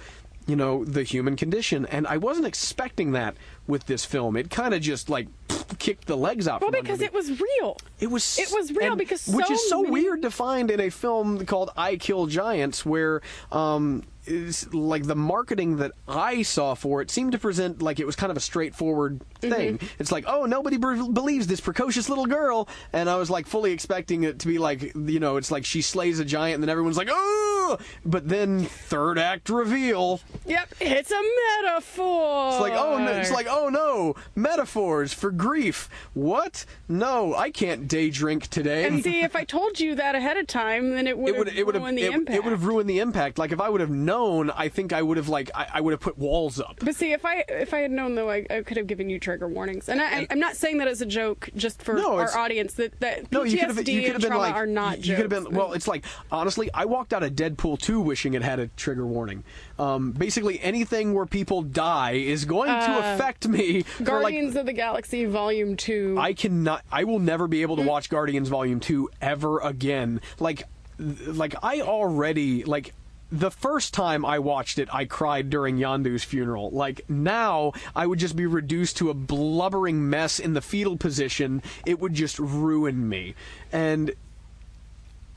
Speaker 2: you know the human condition. And I wasn't expecting that with this film. It kind of just like *laughs* kicked the legs out
Speaker 3: Well, because it was real.
Speaker 2: It was
Speaker 3: It was real
Speaker 2: and-
Speaker 3: because
Speaker 2: which is so
Speaker 3: many-
Speaker 2: weird to find in a film called I Kill Giants, where um, is like the marketing that I saw for it seemed to present like it was kind of a straightforward mm-hmm. thing. It's like, oh, nobody be- believes this precocious little girl, and I was like fully expecting it to be like, you know, it's like she slays a giant, and then everyone's like, oh, but then third act reveal.
Speaker 3: Yep, it's a metaphor.
Speaker 2: It's like, oh no, it's like, oh no, metaphors for grief. What? No, I can't day drink today.
Speaker 3: And see, *laughs* if I told you that ahead of time, then it would
Speaker 2: it would
Speaker 3: have
Speaker 2: it would have
Speaker 3: ruined the
Speaker 2: it,
Speaker 3: impact.
Speaker 2: it would have ruined the impact. Like if I would have known, I think I would have like I, I would have put walls up.
Speaker 3: But see, if I if I had known though, I, I could have given you trigger warnings. And I, I'm not saying that as a joke, just for
Speaker 2: No,
Speaker 3: our audience. That that
Speaker 2: No,
Speaker 3: PTSD
Speaker 2: you could have you could have
Speaker 3: and
Speaker 2: been
Speaker 3: trauma
Speaker 2: like
Speaker 3: are not
Speaker 2: you could have been well. It's like honestly, I walked out of Deadpool two wishing it had a trigger warning. Um, basically, anything where people die is going to affect me. for, like,
Speaker 3: Uh, Guardians of the Galaxy Volume Two.
Speaker 2: I cannot. I will never be able to watch Guardians Volume Two ever again. Like, like I already like. The first time I watched it, I cried during Yondu's funeral. Like now, I would just be reduced to a blubbering mess in the fetal position. It would just ruin me, and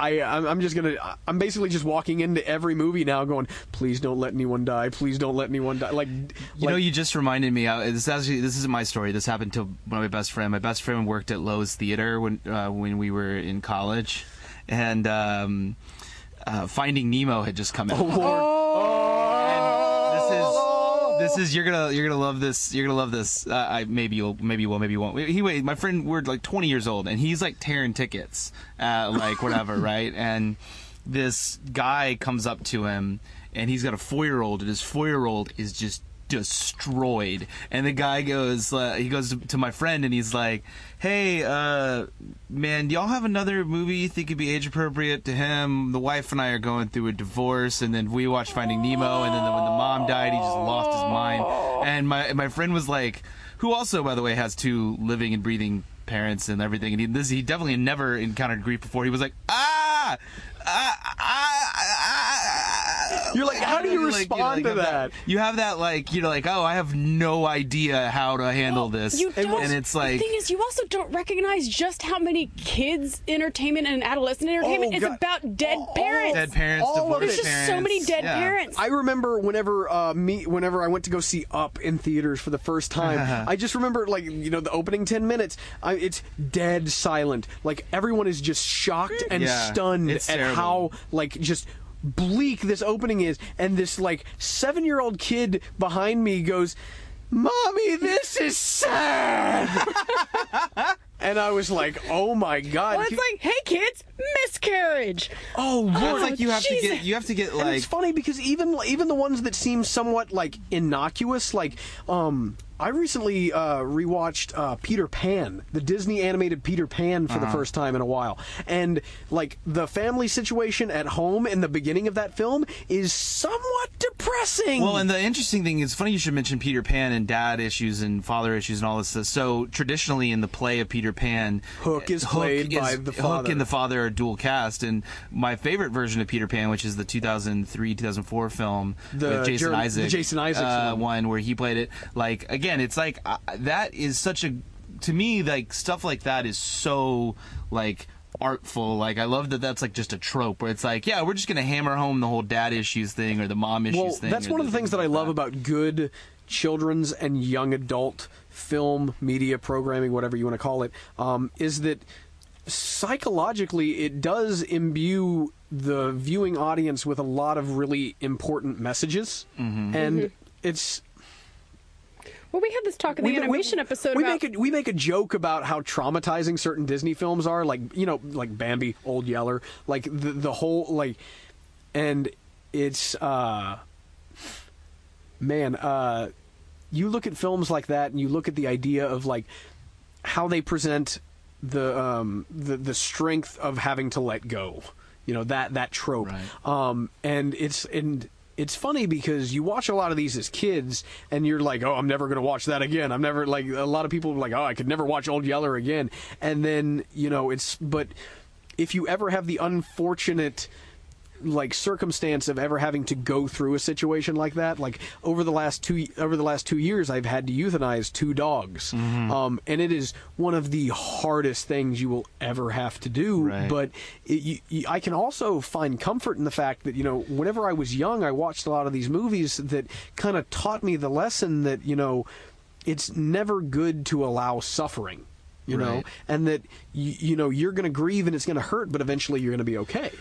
Speaker 2: I, I'm I'm just gonna. I'm basically just walking into every movie now, going, "Please don't let anyone die. Please don't let anyone die." Like,
Speaker 4: You know, you just reminded me. Uh, this actually, this isn't my story. This happened to one of my best friend. My best friend worked at Loews Theater when uh, when we were in college, and um, uh, Finding Nemo had just come out. And this is this is you're gonna you're gonna love this. You're gonna love this. Uh, I maybe you'll maybe you will maybe you won't. He wait. My friend, we're like 20 years old, and he's like tearing tickets, uh, like whatever, *laughs* right? And this guy comes up to him, and he's got a four year old, and his four year old is just destroyed. And the guy goes uh, he goes to, my friend and he's like hey uh man do y'all have another movie you think could be age appropriate to him? The wife and i are going through a divorce and then we watched finding nemo and then when the mom died he just lost his mind. And my my friend was like who also by the way has two living and breathing parents and everything. And he, this he definitely never encountered grief before. He was like ah ah ah, ah,
Speaker 2: You're like, how do you
Speaker 4: Like,
Speaker 2: respond
Speaker 4: know, like,
Speaker 2: to that?
Speaker 4: You have that like you know like oh I have no idea how to handle this,
Speaker 3: You don't,
Speaker 4: and it's like
Speaker 3: the thing is, you also don't recognize just how many kids entertainment and adolescent entertainment
Speaker 2: Oh,
Speaker 3: is
Speaker 2: God.
Speaker 3: about dead
Speaker 2: All-
Speaker 3: parents.
Speaker 4: dead parents,
Speaker 2: All of
Speaker 4: divorced
Speaker 2: it.
Speaker 3: There's just so many dead
Speaker 4: Yeah.
Speaker 3: parents.
Speaker 2: I remember whenever uh, me whenever I went to go see Up in theaters for the first time. *laughs* I just remember like you know the opening ten minutes. I, it's dead silent. Like everyone is just shocked and
Speaker 4: Yeah,
Speaker 2: stunned
Speaker 4: it's
Speaker 2: at
Speaker 4: terrible.
Speaker 2: how like just bleak this opening is. And this like seven year old kid behind me goes, "Mommy, this is sad." *laughs* and I was like, "Oh my god!"
Speaker 3: well, it's like, hey kids, miscarriage.
Speaker 2: oh
Speaker 4: It's like you have to get you have to get
Speaker 2: And
Speaker 4: like
Speaker 2: it's funny because even even the ones that seem somewhat like innocuous, like um, I recently uh, rewatched uh, Peter Pan, the Disney animated Peter Pan, for the
Speaker 4: Uh-huh.
Speaker 2: first time in a while, and like the family situation at home in the beginning of that film is somewhat depressing.
Speaker 4: Well, and the interesting thing is, funny you should mention Peter Pan and dad issues and father issues and all this stuff. So traditionally, in the play of Peter Pan,
Speaker 2: Hook is played by the
Speaker 4: Hook and the father are dual cast. And my favorite version of Peter Pan, which is the 2003 2004 film
Speaker 2: The
Speaker 4: with Jason
Speaker 2: Jer- the
Speaker 4: Isaac,
Speaker 2: Jason Isaacs
Speaker 4: uh,
Speaker 2: one.
Speaker 4: one where he played it. Like again, it's like uh, that is such a to me like stuff like that is so like artful. Like i love that that's like just a trope where it's like yeah we're just gonna hammer home the whole dad issues thing or the mom issues
Speaker 2: well,
Speaker 4: thing
Speaker 2: that's
Speaker 4: or
Speaker 2: one of the things that I love about good children's and young adult film media programming, whatever you want to call it, um, is that psychologically it does imbue the viewing audience with a lot of really important messages,
Speaker 4: Mm-hmm.
Speaker 2: and it's
Speaker 3: Well, we had this talk in the
Speaker 2: we- we-
Speaker 3: animation episode
Speaker 2: we
Speaker 3: about
Speaker 2: make a, we make a joke about how traumatizing certain Disney films are, like you know, like Bambi, Old Yeller, like the the whole like, and it's uh, man, uh, you look at films like that, and you look at the idea of like how they present the um the the strength of having to let go, you know that that trope,
Speaker 4: Right.
Speaker 2: um, and it's and it's funny because you watch a lot of these as kids and you're like, oh, I'm never going to watch that again. I'm never like a lot of people are like, oh, I could never watch Old Yeller again. And then you know it's but if you ever have the unfortunate like circumstance of ever having to go through a situation like that like over the last two over the last two years i've had to euthanize two dogs
Speaker 4: Mm-hmm.
Speaker 2: um, and it is one of the hardest things you will ever have to do
Speaker 4: Right.
Speaker 2: but it, you, you, i can also find comfort in the fact that you know whenever i was young i watched a lot of these movies that kind of taught me the lesson that you know it's never good to allow suffering you know
Speaker 4: Right.
Speaker 2: and that you, you know you're going to grieve and it's going to hurt but eventually you're going to be okay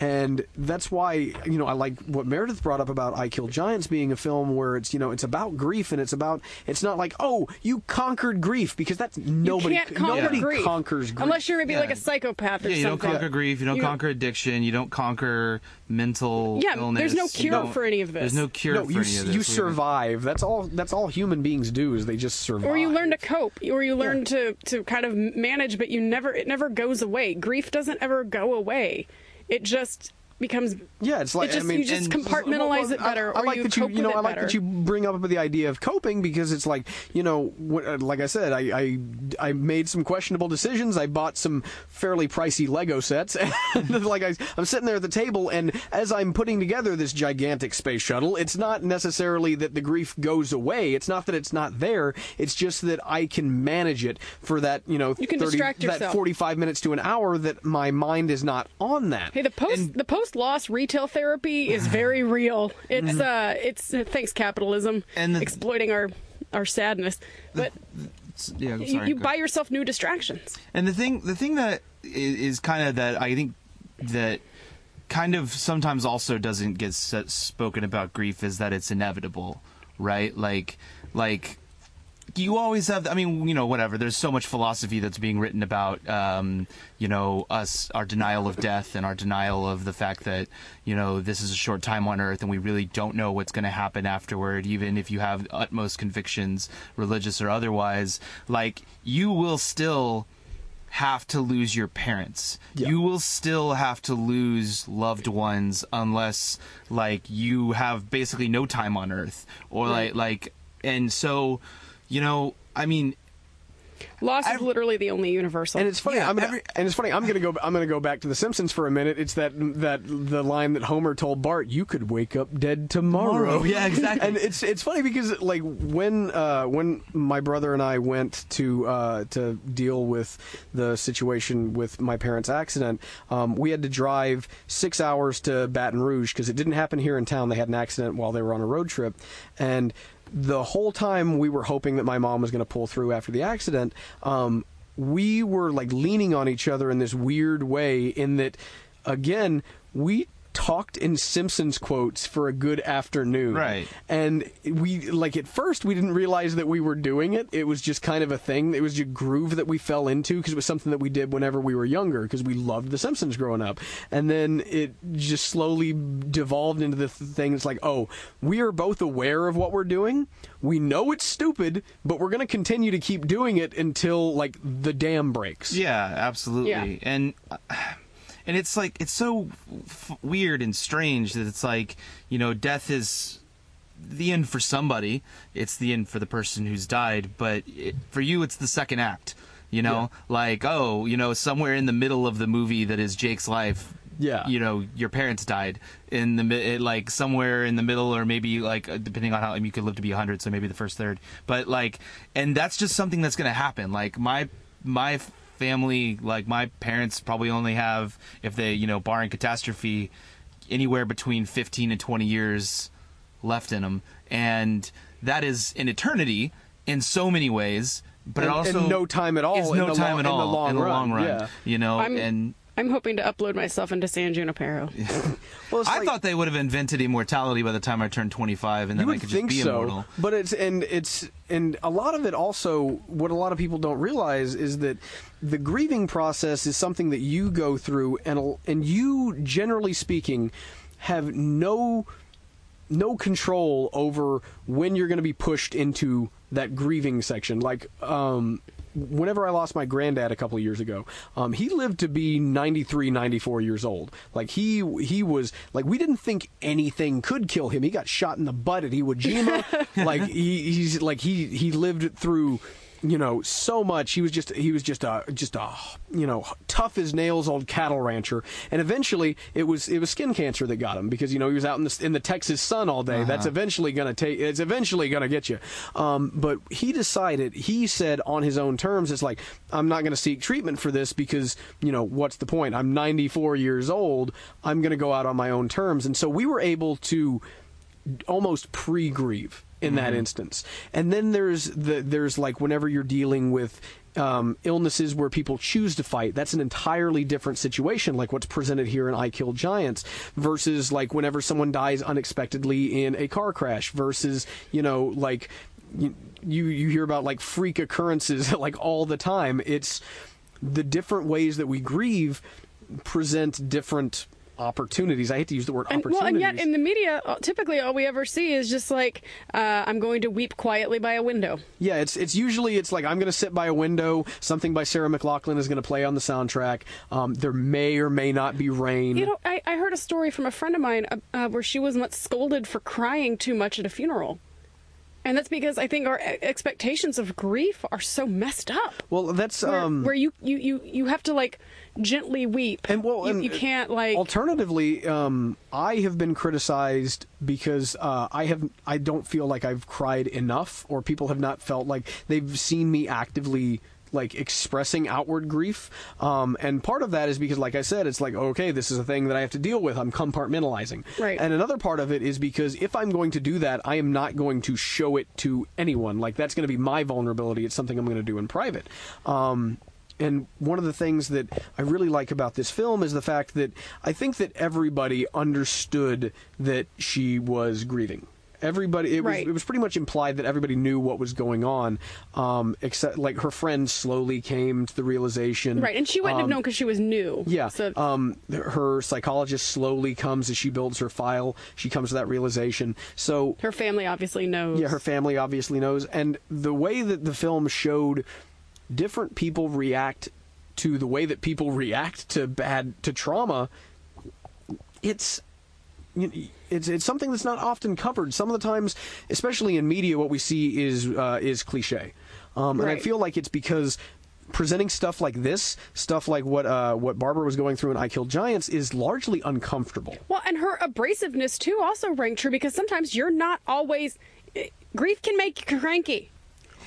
Speaker 2: and that's why you know I like what Meredith brought up about I Kill Giants being a film where it's you know it's about grief and it's about it's not like oh you conquered grief because that's nobody
Speaker 3: you can't conquer
Speaker 2: nobody
Speaker 3: grief
Speaker 2: conquers grief
Speaker 3: unless you're maybe
Speaker 4: Yeah.
Speaker 3: like a psychopath or
Speaker 4: yeah, you don't
Speaker 3: something.
Speaker 4: conquer grief, you don't
Speaker 3: You-
Speaker 4: conquer addiction, you don't conquer mental
Speaker 3: Yeah,
Speaker 4: illness.
Speaker 3: there's no cure for any of this.
Speaker 4: There's no cure
Speaker 2: no
Speaker 4: for
Speaker 2: you
Speaker 4: any of this.
Speaker 2: you survive that's all that's all human beings do is they just survive
Speaker 3: or you learn to cope or you learn to to kind of manage but you never it never goes away grief doesn't ever go away it just becomes
Speaker 2: Yeah, it's like
Speaker 3: It just-
Speaker 2: I mean,
Speaker 3: you just
Speaker 2: and-
Speaker 3: compartmentize it
Speaker 2: I-
Speaker 3: better,
Speaker 2: I,
Speaker 3: or
Speaker 2: like
Speaker 3: you
Speaker 2: that you, you know, I like
Speaker 3: better.
Speaker 2: that you bring up the idea of coping because it's like you know, what, uh, like I said, I, I I made some questionable decisions. I bought some fairly pricey Lego sets, *laughs* and like I, I'm sitting there at the table, and as I'm putting together this gigantic space shuttle, it's not necessarily that the grief goes away. It's not that it's not there. It's just that I can manage it for that you know,
Speaker 3: You can
Speaker 2: 30,
Speaker 3: distract
Speaker 2: that 45 minutes to an hour that my mind is not on that.
Speaker 3: Hey, the post the post loss retail therapy is very *laughs* real. It's uh, it's uh, thanks capitalism
Speaker 4: And the-
Speaker 3: exploiting our our sadness. But
Speaker 4: yeah, I'm
Speaker 3: you,
Speaker 4: sorry,
Speaker 3: you
Speaker 4: go
Speaker 3: buy yourself new distractions.
Speaker 4: And the thing, the thing that is, is kind of that I think that kind of sometimes also doesn't get spoken about grief is that it's inevitable, right? Like, like you always have. I mean, you know, whatever. There's so much philosophy that's being written about, um, you know, us, our denial of death, and our denial of the fact that, you know, this is a short time on Earth, and we really don't know what's going to happen afterward. Even if you have utmost convictions, religious or otherwise, like you will still have to lose your parents.
Speaker 2: Yeah.
Speaker 4: You will still have to lose loved ones unless like you have basically no time on earth or like like and so you know, I mean
Speaker 2: like.
Speaker 3: Loss is
Speaker 4: Every-
Speaker 3: literally the only universal.
Speaker 2: And it's funny.
Speaker 4: Yeah,
Speaker 2: I'm gonna,
Speaker 4: every-
Speaker 2: and it's funny. I'm gonna go. I'm gonna go back to The Simpsons for a minute. It's that that the line that Homer told Bart: "You could wake up dead tomorrow."
Speaker 4: Tomorrow. Yeah, exactly.
Speaker 2: and it's it's funny because like when uh, when my brother and I went to uh, to deal with the situation with my parents' accident, um, we had to drive six hours to Baton Rouge because it didn't happen here in town. They had an accident while they were on a road trip, and the whole time we were hoping that my mom was going to pull through after the accident. Um, we were like leaning on each other in this weird way, in that again we talked in Simpsons quotes for a good afternoon.
Speaker 4: Right.
Speaker 2: And we like at first we didn't realize that we were doing it. It was just kind of a thing. It was a groove that we fell into because it was something that we did whenever we were younger because we loved The Simpsons growing up. And then it just slowly devolved into the th- thing. It's like, oh, we are both aware of what we're doing. We know it's stupid, but we're going to continue to keep doing it until like the dam breaks.
Speaker 4: Yeah, absolutely.
Speaker 3: Yeah.
Speaker 4: And uh, and it's like it's so f- weird and strange that it's like you know death is the end for somebody. It's the end for the person who's died, but it, for you, it's the second act. You know, like oh, you know, somewhere in the middle of the movie that is Jake's life.
Speaker 2: Yeah.
Speaker 4: You know, your parents died in the it, like somewhere in the middle, or maybe like uh, depending on how I mean, you could live to be hundred, so maybe the first third. But like, and that's just something that's gonna happen. Like my my family, like my parents, probably only have if they you know barring catastrophe, anywhere between fifteen and twenty years left in them, and that is an eternity in so many ways. But
Speaker 2: And-
Speaker 4: it also
Speaker 2: and no time at all
Speaker 4: Is
Speaker 2: in
Speaker 4: no
Speaker 2: the
Speaker 4: time
Speaker 2: lo-
Speaker 4: at
Speaker 2: in the
Speaker 4: all
Speaker 2: long
Speaker 4: in the
Speaker 2: run,
Speaker 4: long run.
Speaker 2: yeah.
Speaker 4: You know,
Speaker 3: I'm,
Speaker 4: and
Speaker 3: I'm hoping to upload myself into San Junipero. *laughs*
Speaker 2: Well,
Speaker 4: I
Speaker 2: like-
Speaker 4: thought they would have invented immortality by the time I turned 25, and then I could
Speaker 2: think
Speaker 4: just be
Speaker 2: so,
Speaker 4: immortal.
Speaker 2: but it's and it's and a lot of it also what a lot of people don't realize is that the grieving process is something that you go through, and and you generally speaking have no no control over when you're going to be pushed into that grieving section. Like, um, whenever I lost my granddad a couple of years ago, um, he lived to be 93, 94 years old. Like he he was like we didn't think anything could kill him. He got shot in the butt at Iwo Jima. *laughs* like he, he's like he he lived through you know so much. He was just he was just a just a you know tough as nails old cattle rancher. And eventually it was it was skin cancer that got him because you know he was out in the in the Texas sun all day. That's eventually going to take it's eventually going to get you. Um, but he decided he said on his own terms it's like I'm not going to seek treatment for this because you know what's the point? I'm 94 years old. I'm going to go out on my own terms. And so we were able to almost pre-grieve in that instance. And then there's the there's like whenever you're dealing with um, illnesses where people choose to fight, that's an entirely different situation, like what's presented here in I Kill Giants, versus like whenever someone dies unexpectedly in a car crash, versus you know like you you, you hear about like freak occurrences *laughs* like all the time. It's the different ways that we grieve present different opportunities. I hate to use the word
Speaker 3: And,
Speaker 2: opportunities.
Speaker 3: well, and yet in the media, uh, typically all we ever see is just like, uh, I'm going to weep quietly by a window.
Speaker 2: Yeah, it's it's usually it's like I'm going to sit by a window. Something by Sarah McLachlan is going to play on the soundtrack. Um, there may or may not be rain.
Speaker 3: You know, I, I heard a story from a friend of mine uh, uh, where she was once scolded for crying too much at a funeral. And that's because I think our expectations of grief are so messed up.
Speaker 2: well, that's
Speaker 3: Where,
Speaker 2: um,
Speaker 3: where you, you, you, you have to like gently weep.
Speaker 2: And well,
Speaker 3: you,
Speaker 2: and
Speaker 3: you can't like.
Speaker 2: Alternatively, um, I have been criticized because uh, I have I don't feel like I've cried enough, or people have not felt like they've seen me actively like expressing outward grief. Um, and part of that is because, like I said, it's like okay, this is a thing that I have to deal with. I'm compartmentalizing.
Speaker 3: Right.
Speaker 2: And another part of it is because if I'm going to do that, I am not going to show it to anyone. Like that's going to be my vulnerability. It's something I'm going to do in private. Um, and one of the things that I really like about this film is the fact that I think that everybody understood that she was grieving. Everybody, it was it was pretty much implied that everybody knew what was going on, um, except like her friend slowly came to the realization.
Speaker 3: right. And she wouldn't have
Speaker 2: um,
Speaker 3: known because she was new.
Speaker 2: yeah.
Speaker 3: So,
Speaker 2: um, her psychologist slowly comes as she builds her file. She comes to that realization. So
Speaker 3: her family obviously knows.
Speaker 2: yeah, her family obviously knows, and the way that the film showed different people react to the way that people react to bad to trauma, it's it's it's something that's not often covered. Some of the times, especially in media, what we see is uh, is cliche. Um, and I feel like it's because presenting stuff like this, stuff like what uh, what Barbara was going through in I Killed Giants, is largely uncomfortable.
Speaker 3: Well, and her abrasiveness too also rang true because sometimes you're not always. eh, Grief can make you cranky.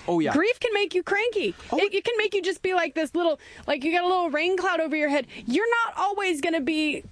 Speaker 2: Oh yeah,
Speaker 3: Grief can make you cranky.
Speaker 2: Oh.
Speaker 3: It, it can make you just be like this little, like you got a little rain cloud over your head. You're not always going to be.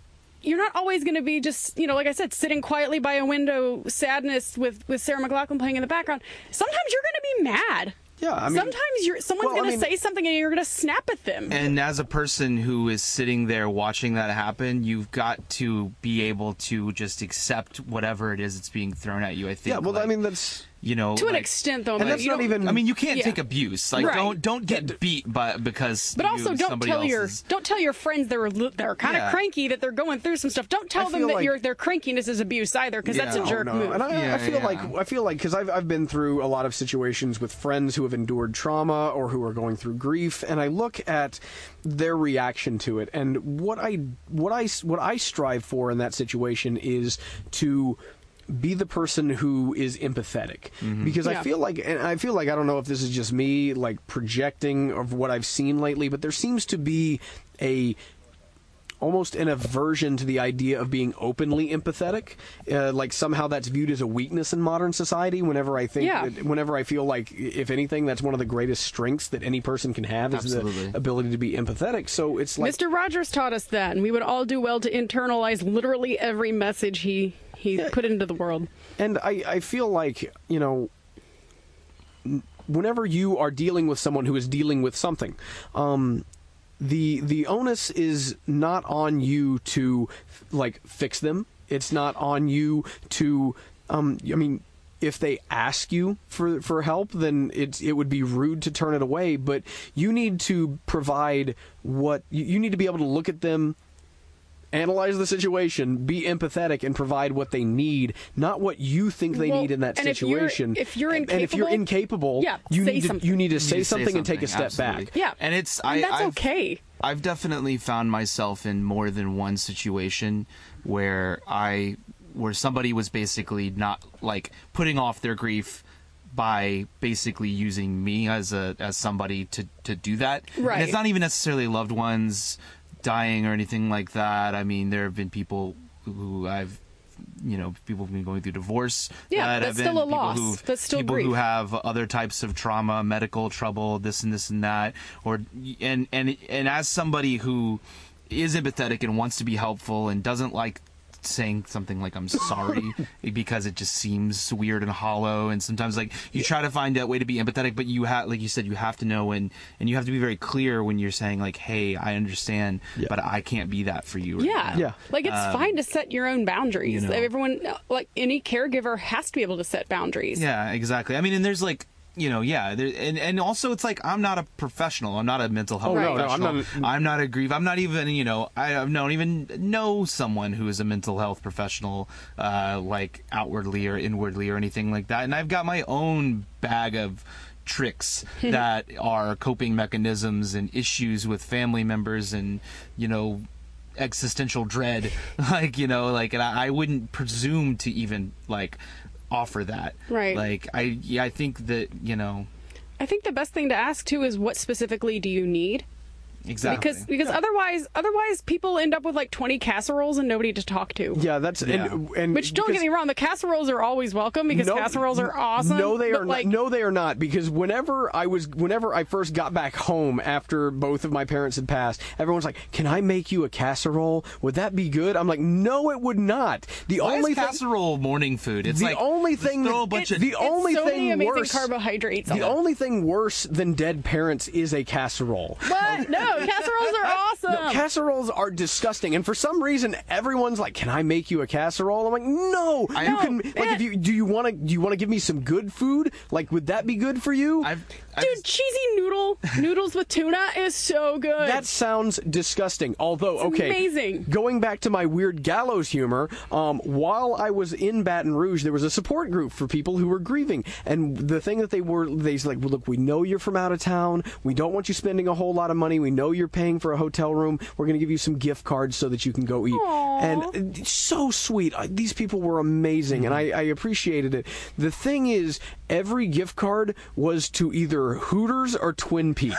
Speaker 3: You're not always going to be just, you know, like I said, sitting quietly by a window, sadness with with Sarah McLachlan playing in the background. Sometimes you're going to be mad.
Speaker 2: Yeah, I mean-
Speaker 3: sometimes you're someone's
Speaker 2: Well, I
Speaker 3: going to
Speaker 2: mean-
Speaker 3: say something and you're going to snap at them.
Speaker 4: And as a person who is sitting there watching that happen, you've got to be able to just accept whatever it is that's being thrown at you. I think.
Speaker 2: yeah. Well, I mean that's
Speaker 4: you know,
Speaker 3: to an
Speaker 4: like-
Speaker 3: extent, though,
Speaker 2: and
Speaker 3: but
Speaker 2: that's
Speaker 3: you
Speaker 2: not even.
Speaker 4: I mean, you can't
Speaker 3: Yeah.
Speaker 4: take abuse. Like,
Speaker 3: Right.
Speaker 4: don't don't get beat by because.
Speaker 3: But
Speaker 4: you-
Speaker 3: also, don't tell your
Speaker 4: else's-
Speaker 3: don't tell your friends they're li- that are kind of
Speaker 4: Yeah.
Speaker 3: cranky that they're going through some stuff. Don't tell
Speaker 2: I
Speaker 3: them that
Speaker 2: like-
Speaker 3: your their crankiness is abuse either, because that's a
Speaker 4: Yeah.
Speaker 2: Oh,
Speaker 3: jerk
Speaker 2: no.
Speaker 3: move.
Speaker 2: And I, I feel
Speaker 4: yeah.
Speaker 2: like I feel like because I've I've been through a lot of situations with friends who have endured trauma or who are going through grief, and I look at their reaction to it, and what I what I what I strive for in that situation is to be the person who is empathetic because I feel like and I feel like I don't know if this is just me like projecting of what I've seen lately but there seems to be a almost an aversion to the idea of being openly empathetic. Uh, like somehow that's viewed as a weakness in modern society. Whenever I think,
Speaker 3: Yeah.
Speaker 2: whenever I feel like, if anything, that's one of the greatest strengths that any person can have is
Speaker 4: Absolutely.
Speaker 2: the ability to be empathetic. So it's like,
Speaker 3: Mr. Rogers taught us that, and we would all do well to internalize literally every message he he
Speaker 2: Yeah.
Speaker 3: put into the world.
Speaker 2: and I, I feel like you know. Whenever you are dealing with someone who is dealing with something, um, the the onus is not on you to like fix them. It's not on you to. Um, I mean, if they ask you for for help, then it's it would be rude to turn it away. But you need to provide what you, you need to be able to look at them. Analyze the situation, be empathetic, and provide what they need, not what you think they
Speaker 3: Well,
Speaker 2: need in that
Speaker 3: and if you're-
Speaker 2: situation.
Speaker 3: if you're
Speaker 2: and, and if you're
Speaker 3: incapable-
Speaker 2: incapable,
Speaker 3: Yeah,
Speaker 2: you
Speaker 3: say
Speaker 2: need to you need to
Speaker 4: You
Speaker 2: say
Speaker 4: need to
Speaker 2: something and take a step
Speaker 4: absolutely.
Speaker 2: back.
Speaker 3: Yeah,
Speaker 4: and it's
Speaker 3: and
Speaker 4: I,
Speaker 3: that's
Speaker 4: I've,
Speaker 3: okay.
Speaker 4: I've definitely found myself in more than one situation where I where somebody was basically not like putting off their grief by basically using me as a as somebody to to do that. And
Speaker 3: Right.
Speaker 4: it's not even necessarily loved ones dying or anything like that. I mean, there have been people who I've you know, people who've been going through divorce.
Speaker 3: Yeah,
Speaker 4: that
Speaker 3: that's
Speaker 4: have been
Speaker 3: still a
Speaker 4: people
Speaker 3: loss. That's still
Speaker 4: people
Speaker 3: grief.
Speaker 4: who have other types of trauma, medical trouble, this and this and that, or and and and as somebody who is empathetic and wants to be helpful and doesn't like saying something like I'm sorry *laughs* because it just seems weird and hollow and sometimes like you try to find a way to be empathetic but you have like you said you have to know and and you have to be very clear when you're saying like hey I understand
Speaker 2: Yeah.
Speaker 4: but I can't be that for you right
Speaker 3: Yeah.
Speaker 4: now.
Speaker 2: Yeah.
Speaker 3: Like it's um, fine to set your own boundaries.
Speaker 4: you know.
Speaker 3: Everyone, like any caregiver, has to be able to set boundaries.
Speaker 4: Yeah, exactly. I mean, and there's like, you know, yeah, there, and and also it's like I'm not a professional. I'm not a mental health
Speaker 2: Oh, no, no, I'm
Speaker 4: professional.
Speaker 2: not
Speaker 4: I'm not a grief. I'm not even, you know, I don't even know someone who is a mental health professional, uh, like outwardly or inwardly or anything like that. And I've got my own bag of tricks *laughs* that are coping mechanisms and issues with family members and you know existential dread *laughs* like you know like and I, I wouldn't presume to even like offer that
Speaker 3: Right.
Speaker 4: like i yeah i think that you know
Speaker 3: I think the best thing to ask too is what specifically do you need?
Speaker 4: Exactly
Speaker 3: Because because otherwise otherwise people end up with like 20 casseroles and nobody to talk to.
Speaker 2: Yeah, that's
Speaker 4: Yeah.
Speaker 2: and, and
Speaker 3: Which don't get me wrong, the casseroles are always welcome because
Speaker 2: No-
Speaker 3: casseroles are awesome.
Speaker 2: No, they are
Speaker 3: like,
Speaker 2: not. No, they are not. Because whenever I was, whenever I first got back home after both of my parents had passed, everyone's like, "Can I make you a casserole? Would that be good?" I'm like, "No, it would not." The
Speaker 4: Why
Speaker 2: only
Speaker 4: is
Speaker 2: thing,
Speaker 4: casserole morning food it's
Speaker 2: the
Speaker 4: like
Speaker 2: only
Speaker 4: let's
Speaker 2: thing,
Speaker 4: throw a
Speaker 2: that-
Speaker 4: bunch of
Speaker 2: the
Speaker 3: it's
Speaker 2: only
Speaker 3: so
Speaker 2: thing
Speaker 3: many amazing
Speaker 2: worse,
Speaker 3: carbohydrates.
Speaker 2: the only thing worse than dead parents is a casserole.
Speaker 3: What? No, casseroles are *laughs* awesome.
Speaker 2: No, casseroles are disgusting, and for some reason, everyone's like, "Can I make you a casserole?" I'm like, "No, you
Speaker 3: No,
Speaker 2: can." Like,
Speaker 3: man.
Speaker 2: if you do, you want to? Do you want to give me some good food? Like, would that be good for you?
Speaker 4: I've,
Speaker 3: Dude, cheesy noodle noodles with tuna is so good.
Speaker 2: That sounds disgusting. Although, okay,
Speaker 3: amazing.
Speaker 2: Going back to my weird gallows humor, um, while I was in Baton Rouge, there was a support group for people who were grieving, and the thing that they were, they was like, well, look, we know you're from out of town. We don't want you spending a whole lot of money. We know you're paying for a hotel room. We're going to give you some gift cards so that you can go eat.
Speaker 3: Aw.
Speaker 2: And it's so sweet. These people were amazing, and I, I appreciated it. The thing is, every gift card was to either Hooters or Twin Peaks.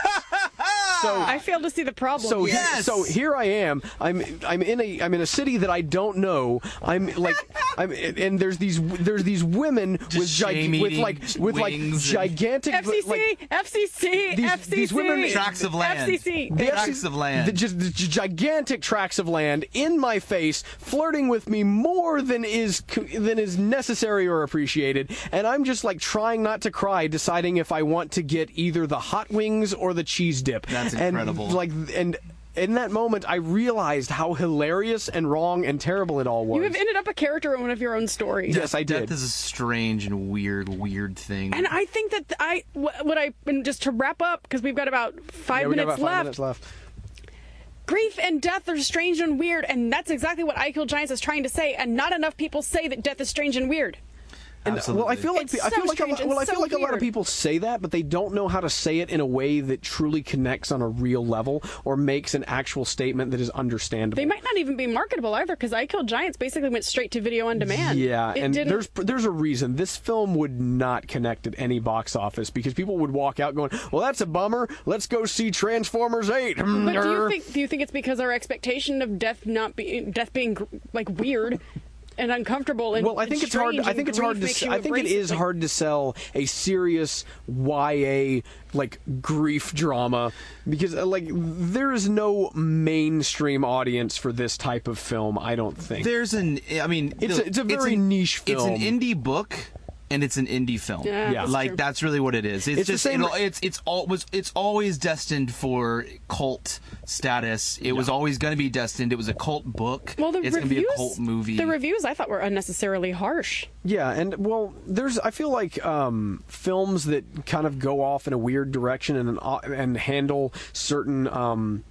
Speaker 2: So
Speaker 3: I fail to see the problem.
Speaker 2: so
Speaker 3: here.
Speaker 2: he- so here I am. I'm I'm in a I'm in a city that I don't know. I'm like *laughs* I'm and there's these there's these women with
Speaker 4: shame
Speaker 2: gig, with like with like
Speaker 4: wings and-
Speaker 2: gigantic
Speaker 3: FCC,
Speaker 2: like,
Speaker 3: FCC,
Speaker 2: These-
Speaker 3: FCC.
Speaker 2: these women-
Speaker 4: Tracts of land.
Speaker 3: FCC.
Speaker 2: the
Speaker 4: Tracts
Speaker 2: FC
Speaker 4: of land.
Speaker 2: the, just the gigantic tracts of land in my face, flirting with me more than is than is necessary or appreciated, and I'm just like trying not to cry, deciding if I want to get either the hot wings or the cheese dip.
Speaker 4: That's
Speaker 2: And, like and. In that moment, I realized how hilarious and wrong and terrible it all was.
Speaker 3: You have ended up a character in one of your own stories.
Speaker 2: Yes, I did.
Speaker 4: Death is a strange and weird, weird thing.
Speaker 3: And I think that I wh- what I and just to wrap up because we've got about five
Speaker 2: Yeah, we got
Speaker 3: minutes
Speaker 2: about five
Speaker 3: left.
Speaker 2: minutes left.
Speaker 3: Grief and death are strange and weird, and that's exactly what I Kill Giants is trying to say. And not enough people say that death is strange and weird.
Speaker 2: And,
Speaker 4: Absolutely.
Speaker 2: well, I feel like
Speaker 3: It's
Speaker 2: I feel
Speaker 3: so
Speaker 2: like a, lot- well, I feel
Speaker 3: so
Speaker 2: like a lot of people say that, but they don't know how to say it in a way that truly connects on a real level or makes an actual statement that is understandable.
Speaker 3: They might not even be marketable either because I Killed Giants basically went straight to video on demand.
Speaker 2: Yeah,
Speaker 3: It
Speaker 2: and
Speaker 3: didn't-
Speaker 2: there's there's a reason this film would not connect at any box office because people would walk out going, "Well, that's a bummer. Let's go see Transformers 8."
Speaker 3: But do you *laughs* think do you think it's because our expectation of death not being death being like weird and uncomfortable and
Speaker 2: well, I think it's hard. I think it's hard to.
Speaker 3: makes
Speaker 2: I think it is
Speaker 3: Like,
Speaker 2: hard to sell a serious YA like grief drama because uh, like there is no mainstream audience for this type of film. I don't think.
Speaker 4: There's an, I mean,
Speaker 2: It's
Speaker 4: the-
Speaker 2: a- it's a very
Speaker 4: an-
Speaker 2: niche Film.
Speaker 4: It's an indie book. And it's an indie film.
Speaker 3: Yeah,
Speaker 2: Yeah. that's
Speaker 4: like
Speaker 3: true.
Speaker 4: that's really what it is. It's,
Speaker 2: It's the
Speaker 4: just
Speaker 2: same-
Speaker 4: it'll- it's it's all was it's always destined for cult status. It was always going to be destined. It was a cult book.
Speaker 3: well, the
Speaker 4: it's going to be a cult movie.
Speaker 3: The reviews I thought were unnecessarily harsh.
Speaker 2: Yeah, and well, there's I feel like um, films that kind of go off in a weird direction and and handle certain um,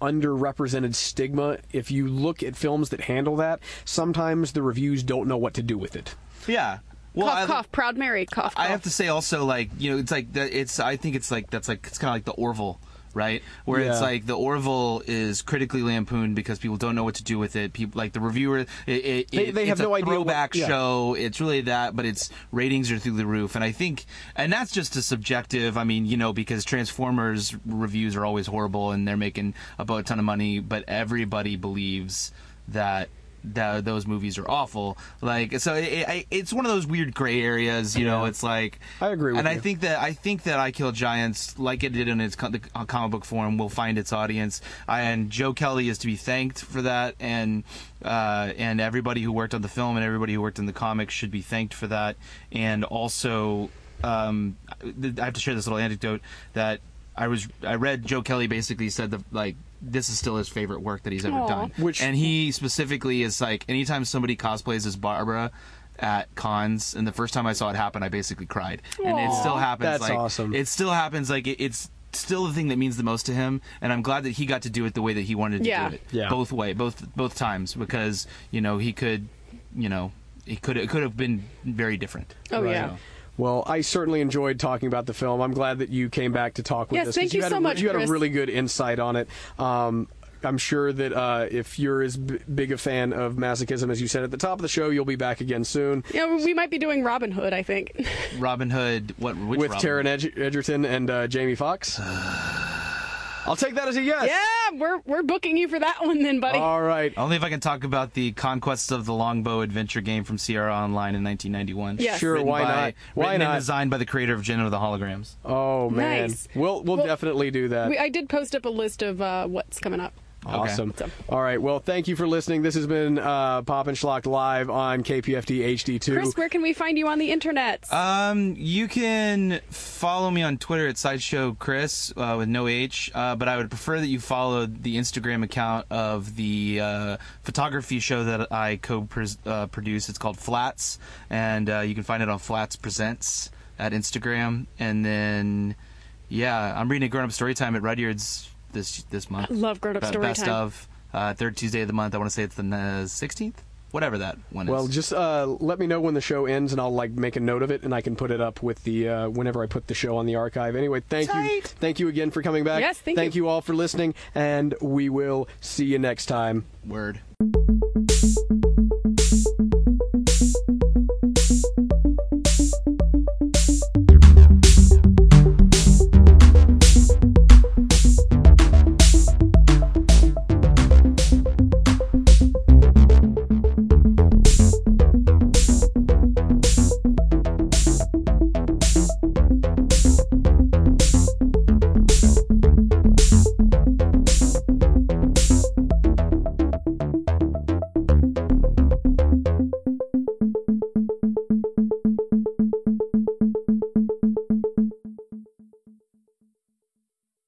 Speaker 2: underrepresented stigma. If you look at films that handle that, sometimes the reviews don't know what to do with it.
Speaker 4: yeah. Well,
Speaker 3: cough,
Speaker 4: I,
Speaker 3: cough, proud Mary, cough, cough.
Speaker 4: I have to say also like you know it's like that it's I think it's like that's like it's kind of like the Orville right? Where it's like the Orville is critically lampooned because people don't know what to do with it. People like the reviewer it, it,
Speaker 2: They-
Speaker 4: it-
Speaker 2: they have
Speaker 4: it's a
Speaker 2: no idea what-
Speaker 4: throwback
Speaker 2: yeah.
Speaker 4: show. It's really that but its ratings are through the roof. And I think and that's just a subjective I mean you know because Transformers reviews are always horrible and they're making about a ton of money but everybody believes that that those movies are awful. Like so, it, it, it's one of those weird gray areas. You know,
Speaker 2: Yeah.
Speaker 4: it's like
Speaker 2: I agree with
Speaker 4: and I think that I think that I Kill Giants, like it did in its co- the uh, comic book form, will find its audience. And Joe Kelly is to be thanked for that, and uh, and everybody who worked on the film and everybody who worked in the comics should be thanked for that. And also, um, I have to share this little anecdote that I was I read Joe Kelly basically said that like this is still his favorite work that he's ever
Speaker 3: Aw.
Speaker 4: done.
Speaker 2: Which-
Speaker 4: and he specifically is like anytime somebody cosplays as Barbara at cons and the first time I saw it happen I basically cried. And it still happens
Speaker 2: That's
Speaker 4: like
Speaker 2: awesome.
Speaker 4: it still happens like it, it's still the thing that means the most to him and I'm glad that he got to do it the way that he wanted to
Speaker 3: Yeah.
Speaker 4: do it.
Speaker 2: Yeah.
Speaker 4: Both way, both both times because, you know, he could, you know, it could it could have been very different.
Speaker 3: Oh
Speaker 2: Right.
Speaker 3: yeah.
Speaker 2: Well, I certainly enjoyed talking about the film. I'm glad that you came back to talk with
Speaker 3: Yes,
Speaker 2: us. 'cause
Speaker 3: thank you
Speaker 2: had
Speaker 3: so
Speaker 2: a,
Speaker 3: much,
Speaker 2: You had
Speaker 3: Chris.
Speaker 2: a really good insight on it. Um, I'm sure that uh, if you're as b- big a fan of masochism as you said at the top of the show, you'll be back again soon
Speaker 3: Yeah, we might be doing Robin Hood. I think.
Speaker 4: Robin Hood, what which
Speaker 2: with
Speaker 4: Robin?
Speaker 2: Taron Edg- Edgerton and uh, Jamie Foxx. I'll take that as a yes.
Speaker 3: yeah, we're we're booking you for that one then, buddy.
Speaker 2: All right.
Speaker 4: Only if I can talk about the Conquests of the Longbow adventure game from Sierra Online in 1991.
Speaker 3: Yes.
Speaker 2: Sure,
Speaker 4: Written
Speaker 2: why
Speaker 4: by-
Speaker 2: not? Why
Speaker 4: written
Speaker 2: not?
Speaker 4: And designed by the creator of Jem of the Holograms.
Speaker 2: Oh man,
Speaker 3: Nice.
Speaker 2: we'll we'll,
Speaker 3: Well,
Speaker 2: definitely do that.
Speaker 3: we, I did post up a list of uh, what's coming up.
Speaker 2: Awesome.
Speaker 3: So-
Speaker 2: All right. Well, thank you for listening. This has been uh, Pop and Schlock live on KPFT HD2.
Speaker 3: Chris, where can we find you on the internet?
Speaker 4: Um, you can follow me on Twitter at Sideshow Chris uh, with no H, uh, but I would prefer that you follow the Instagram account of the uh, photography show that I co-produce. It's called Flats, and uh, you can find it on Flats Presents at Instagram. And then, yeah, I'm reading a grown-up story time at Rudyard's this this month.
Speaker 3: Love grown up
Speaker 4: Be-
Speaker 3: story
Speaker 4: Best
Speaker 3: time.
Speaker 4: of uh, third Tuesday of the month. I want to say it's the 16th, whatever that one is.
Speaker 2: Well, just uh, let me know when the show ends, and I'll like make a note of it, and I can put it up with the uh, whenever I put the show on the archive. Anyway, thank you, thank you again for coming back.
Speaker 3: Yes, thank you.
Speaker 2: you all for listening, and we will see you next time.
Speaker 4: Word.